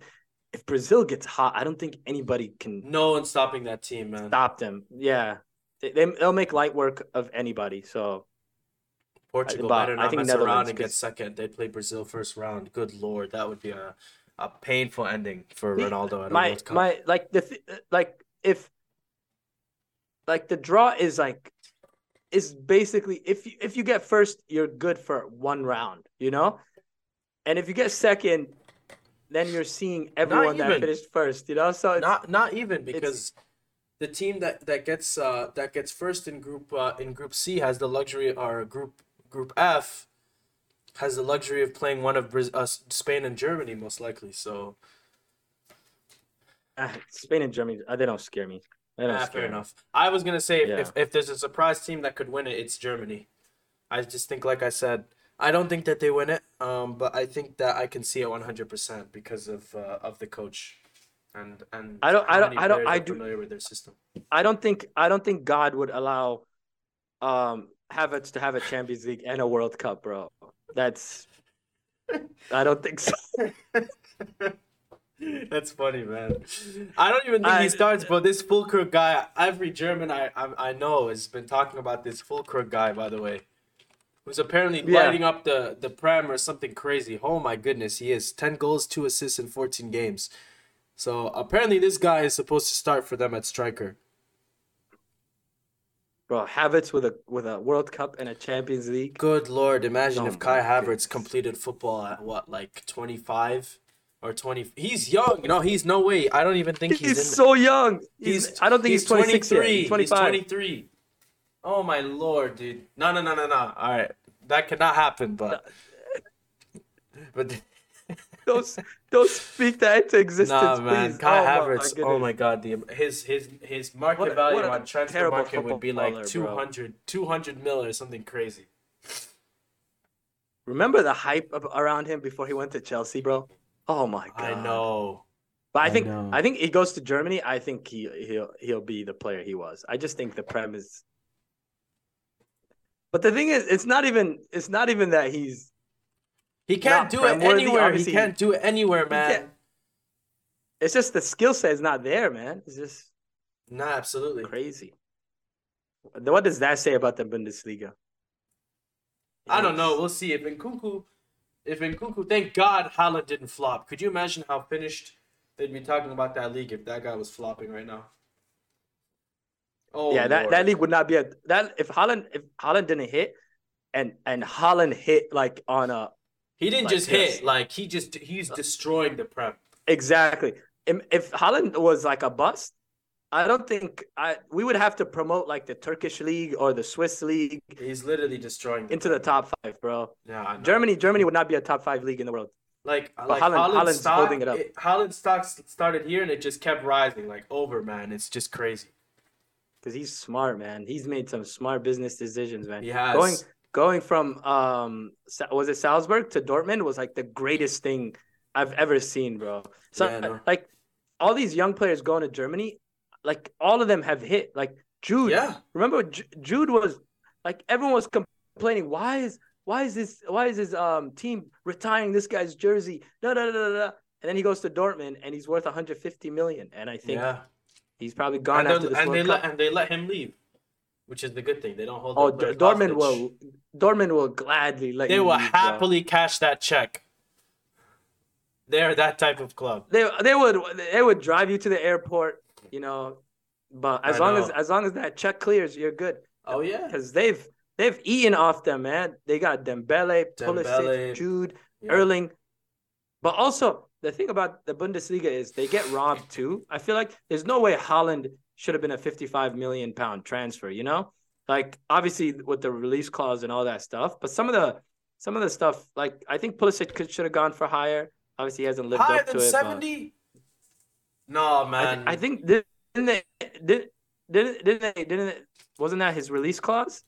if Brazil gets hot, I don't think anybody can no one's stopping that team, man. stop them. Yeah, they, they they'll make light work of anybody. So Portugal but better I think mess around and get second. They play Brazil first round. Good lord, that would be a a painful ending for Ronaldo at a my World Cup. my like the th- like if like the draw is like is basically if you if you get first you're good for one round you know? And if you get second then you're seeing everyone that finished first you know? So it's, not not even because the team that that gets uh that gets first in group uh, in group C has the luxury or group group F has the luxury of playing one of Braz- uh, Spain and Germany most likely. So. Ah, Spain and Germany uh, they don't scare me ah, fair enough. I was gonna say if, Yeah. if if there's a surprise team that could win it, it's Germany. I just think, like I said, I don't think that they win it. Um, but I think that I can see it one hundred percent because of uh, of the coach, and and I don't- I don't- I don't- I do- familiar with their system. I don't think I don't think God would allow um Havertz to have a Champions League and a World Cup, bro. That's I don't think so. That's funny, man. I don't even think I- he starts, but this Fullkrug guy, every German I, I I know has been talking about this Fullkrug guy, by the way, who's apparently Yeah. lighting up the the Prem or something crazy. Oh my goodness, he is ten goals, two assists in fourteen games. So apparently, this guy is supposed to start for them at striker. Bro, Havertz with a with a World Cup and a Champions League. Good lord, imagine Oh if Kai Havertz goodness. completed football at what, like twenty five or twenty? He's young, no. He's no way. I don't even think he's, He's, so young. He's, I don't think he's, 26 yet. He's 25. He's 23. Oh my lord, dude. No, no, no, no, no. All right. That cannot happen, but but Don't, don't speak that into existence, nah, man. please. Kai oh, Havertz. My, oh my god, the his his his market What value what on Transfermarkt would be like footballer, bro. 200 200 mil or something crazy. Remember the hype around him before he went to Chelsea, bro? Oh my god. I know. But I I think know. I think he goes to Germany. I think he he'll he'll be the player he was. I just think the prem is. But the thing is, it's not even it's not even that he's He can't do it Prem-worthy, anywhere. He can't do it anywhere, man. It's just the skill set is not there, man. It's just Nah, absolutely. crazy. What does that say about the Bundesliga? I don't know. We'll see if Nkunku, if Nkunku, thank God Haaland didn't flop. Could you imagine how finished they'd be talking about that league if that guy was flopping right now? Oh yeah, that, Lord. that league would not be a that if Haaland if Haaland didn't hit, and and Haaland hit like on a he didn't like just this. hit like he just he's destroying the Prem. exactly. If, if Haaland was like a bust, I don't think I we would have to promote like the Turkish league or the Swiss league He's literally destroying into the top five, bro. Yeah. Germany Germany would not be a top five league in the world. like like Haaland- Haaland's Haaland's stock, holding it up. Haaland's stock s- started here and it just kept rising like over, man. It's just crazy. Because he's smart, man. He's made some smart business decisions, man. He has. Going going from um was it Salzburg to Dortmund was like the greatest thing I've ever seen, bro. So Yeah, like all these young players going to Germany, like all of them have hit. Like Jude, Yeah. remember Ju- Jude was like everyone was complaining. Why is why is this why is his um team retiring this guy's jersey? Da da da. da. And then he goes to Dortmund and he's worth 150 million. And I think yeah. he's probably gone And, after this and they World let Cup. and they let him leave, which is the good thing. They don't hold. Oh, D- Dortmund will Dortmund will gladly let They you will leave, bro. happily cash that check. They're that type of club. They they would they would drive you to the airport, you know. But as I long as know. as long as that check clears, you're good. Oh yeah. Because they've they've eaten off them, man. They got Dembele, Dembele, Pulisic, Jude, Yeah. Erling. But also the thing about the Bundesliga is they get robbed too. I feel like there's no way Haaland should have been a 55 million pound transfer. You know, like obviously with the release clause and all that stuff. But some of the some of the stuff, like I think Pulisic could should have gone for higher. Obviously, he hasn't lived Higher up to than it. No, I, man. th- I think didn't they didn't didn't didn't they didn't it, wasn't that his release clause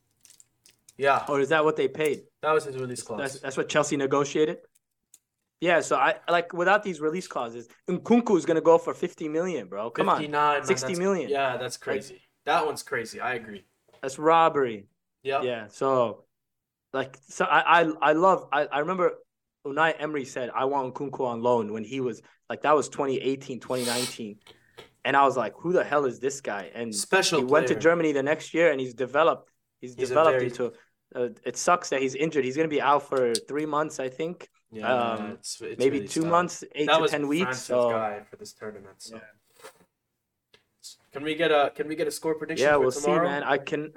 yeah, or is that what they paid? that was his release clause. That's that's what Chelsea negotiated. Yeah, so I like without these release clauses, Nkunku is gonna go for fifty million, bro. Come on, 59, man, 60 that's- million. Yeah, that's crazy. that one's crazy. I agree. that's robbery. Yeah. Yeah, so like so I I, I love I, I remember Unai Emery said I want Nkunku on loan when he was like that was 2018, 2019. And I was like, who the hell is this guy? And Special he went to. Germany the next year and he's developed he's, He's developed very- into uh, it sucks that he's injured. He's gonna be out for three months, I think. Yeah, Um, it's, it's maybe really two months, eight That to ten weeks. France's So guy for this tournament. So. Can we get a Can we get a score prediction? yeah, for we'll tomorrow? see, man. I can.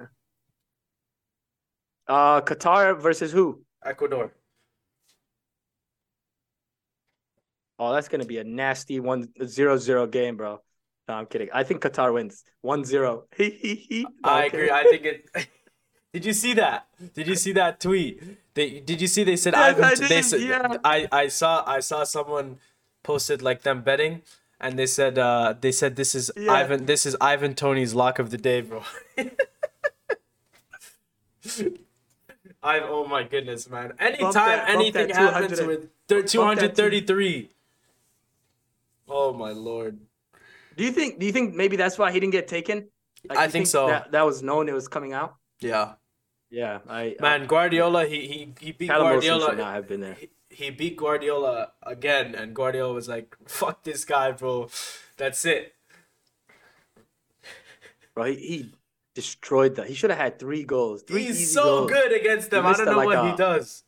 Uh, Qatar versus who? Ecuador. Oh, that's gonna be a nasty one zero zero game, bro. No, I'm kidding. I think Qatar wins 1-0. No, I agree. I think it. did you see that? Did you see that tweet? They did you see they said Yes, Ivan? I they said yeah. I I saw I saw someone posted like them betting, and they said uh they said this is Yeah. Ivan this is Ivan Toney's lock of the day, bro. I oh my goodness, man. Anytime that- anything happens with thir- 233. Oh my lord. Do you think? Do you think maybe that's why he didn't get taken? Like, I you think so. That, that was known. It was coming out. Yeah. Yeah, I Man, Guardiola, he he, he beat Callum should Guardiola. not have been there. He, he beat Guardiola again, and Guardiola was like, "Fuck this guy, bro. That's it." Bro, he, he destroyed that. He should have had three goals. Three He's so goals. good against them. I don't know like what a- he does.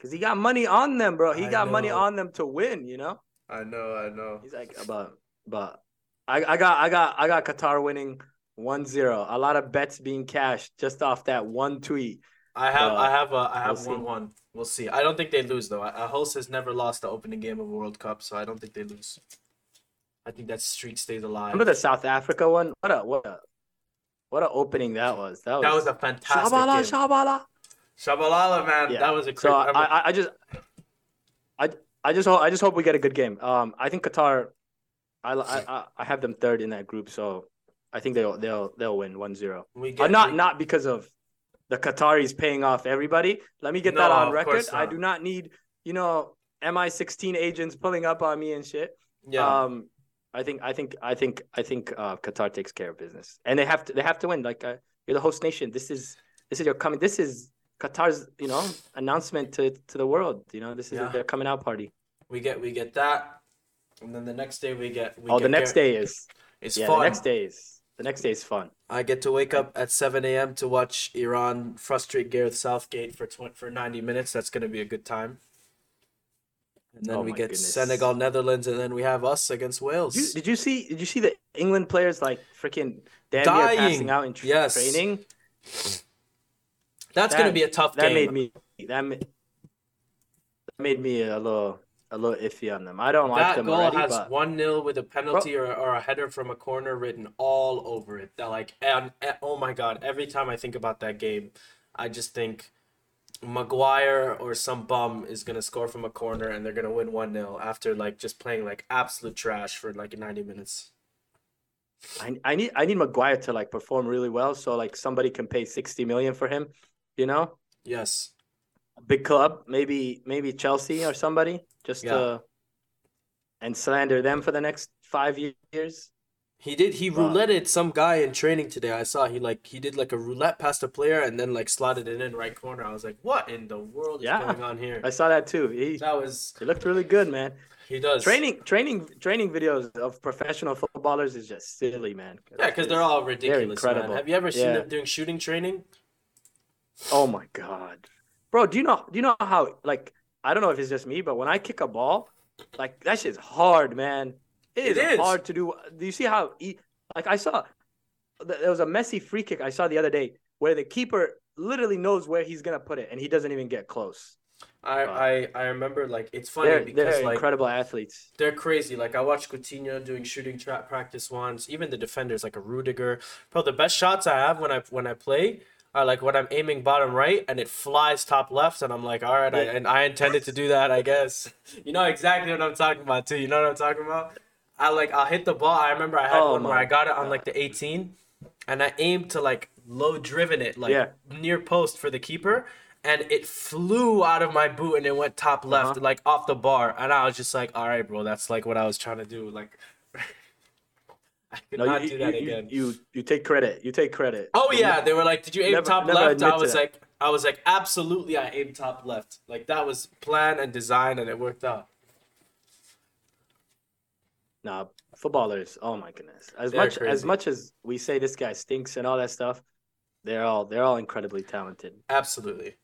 Cause he got money on them, bro. He I got money on them to win. You know. I know, I know. He's like, but but I, I got I got I got Qatar winning 1-0. A lot of bets being cashed just off that one tweet. I have, Uh, I have, a, I have we'll see. one one. We'll see. I don't think they lose though. A a host has never lost the opening game of a World Cup, so I don't think they lose. I think that streak stays alive. Remember the South Africa one? What a what a what a opening that was. That was that was a fantastic Shabala game. Shabala. Tshabalala, man. Yeah. That was a So crazy. I, I I just I I just hope I just hope we get a good game. Um, I think Qatar. I I I- have them third in that group, so I think they'll they'll they'll win 1-0. we Uh, get not we- not because of the Qataris paying off everybody. Let me get that on record. I do not need you know MI16 agents pulling up on me and shit. Yeah. Um, I think I think I think I think uh, Qatar takes care of business, and they have to they have to win. Like uh, you're the host nation. This is this is your coming. This is Qatar's you know announcement to to the world. You know this is Yeah. their coming out party. we get we get that, and then the next day we get. We oh, get the next day is It's yeah. fun. The next day is the next day is fun. I get to wake up at 7 a.m. to watch Iran frustrate Gareth Southgate for tw- for 90 minutes. That's going to be a good time. And then Oh we get goodness. Senegal, Netherlands, and then we have us against Wales. Did you, did you see? Did you see the England players like freaking Dying. passing out in tra- Yes. training? That's going to be a tough That game. made me that made, that made me a little a little iffy on them. I don't like them. that goal already, has but 1 0 with a penalty or, or a header from a corner written all over it. That, like, and, and- oh my God, every time I think about that game, I just think Maguire or some bum is going to score from a corner and they're going to win 1 0 after, like, just playing, like, absolute trash for, like, 90 minutes. I, I need I need Maguire to like perform really well so like somebody can pay 60 million for him, you know? Yes. A big club, maybe maybe Chelsea or somebody just Yeah. to and slander them for the next 5 years. He did. He Wow. rouletted some guy in training today. I saw he like he did like a roulette past a player and then like slotted it in right corner. I was like, what in the world is Yeah. going on here? I saw that too. He, That was he looked really good, man. he does Training training training videos of professional footballers is just silly, man. Yeah, because they're all ridiculous. Man. incredible. Have you ever seen Yeah. them doing shooting training? Oh my god, bro! Do you know? Do you know how? Like, I don't know if it's just me, but when I kick a ball, like that shit's hard, man. It it is, is. hard to do. Do you see how? e- Like I saw, there was a Messi free kick I saw the other day where the keeper literally knows where he's gonna put it, and he doesn't even get close. I Wow. I, I remember like it's funny They're because they're like incredible athletes. they're crazy. Like I watched Coutinho doing shooting trap practice once. Even the defenders like a Rudiger. Bro, the best shots I have when I when I play are like when I'm aiming bottom right and it flies top left and I'm like, all right, I, and I intended to do that. I guess you know exactly what I'm talking about too. You know what I'm talking about? I like I'll hit the ball. I remember I had Oh one where I got it on like the 18, and I aimed to like low driven it like Yeah. near post for the keeper. And it flew out of my boot and it went top left, Uh-huh. like off the bar. And I was just like, all right, bro, that's like what I was trying to do. Like, I could No, not you, do that you, again. You, you you take credit. You take credit. oh, yeah. They were like, did you aim never- top never left? I was that. like, I was like, absolutely, I aimed top left. Like, that was plan and design and it worked out. Nah, footballers. Oh my goodness. As They're much as much as we say this guy stinks and all that stuff, they're all they're all incredibly talented. Absolutely.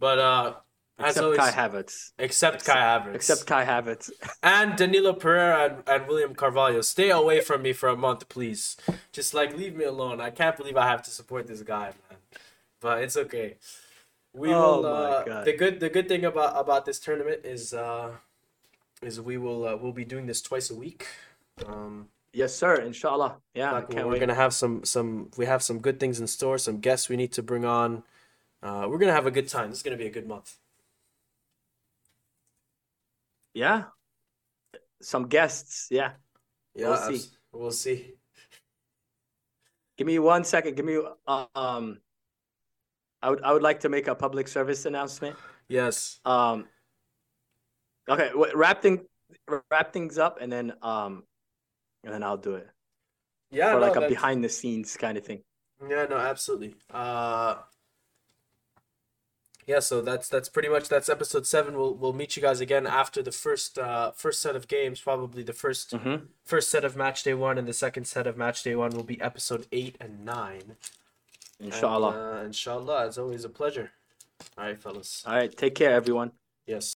But, uh, as Except always, Kai Havertz. except Kai Havertz. Except Kai Havertz. and Danilo Pereira and, and William Carvalho. Stay away from me for a month, please. Just like leave me alone. I can't believe I have to support this guy, man. But it's okay. We Oh will. my Uh, God. the good the good thing about about this tournament is uh, is we will uh, we'll be doing this twice a week. Um, yes, sir. Inshallah. Yeah, like, we're wait. gonna have some some we have some good things in store. Some guests we need to bring on. Uh, we're gonna have a good time. This is gonna be a good month. Yeah. Some guests. Yeah. Yeah, We'll see. We'll see. Give me one second. Give me uh, um I would I would like to make a public service announcement. Yes. Um. Okay, wrap thing, wrap things up, and then um, and then I'll do it Yeah. for no, like a that's- behind the scenes kind of thing. Yeah, no, absolutely. Uh Yeah, so that's that's pretty much that's episode 7. We'll we'll meet you guys again after the first uh first set of games, probably the 1st Mm-hmm. first set of match day 1 and the second set of match day 1 will be episode 8 and 9. Inshallah. And, uh, inshallah, it's always a pleasure. All right, fellas. All right, take care, everyone. Yes.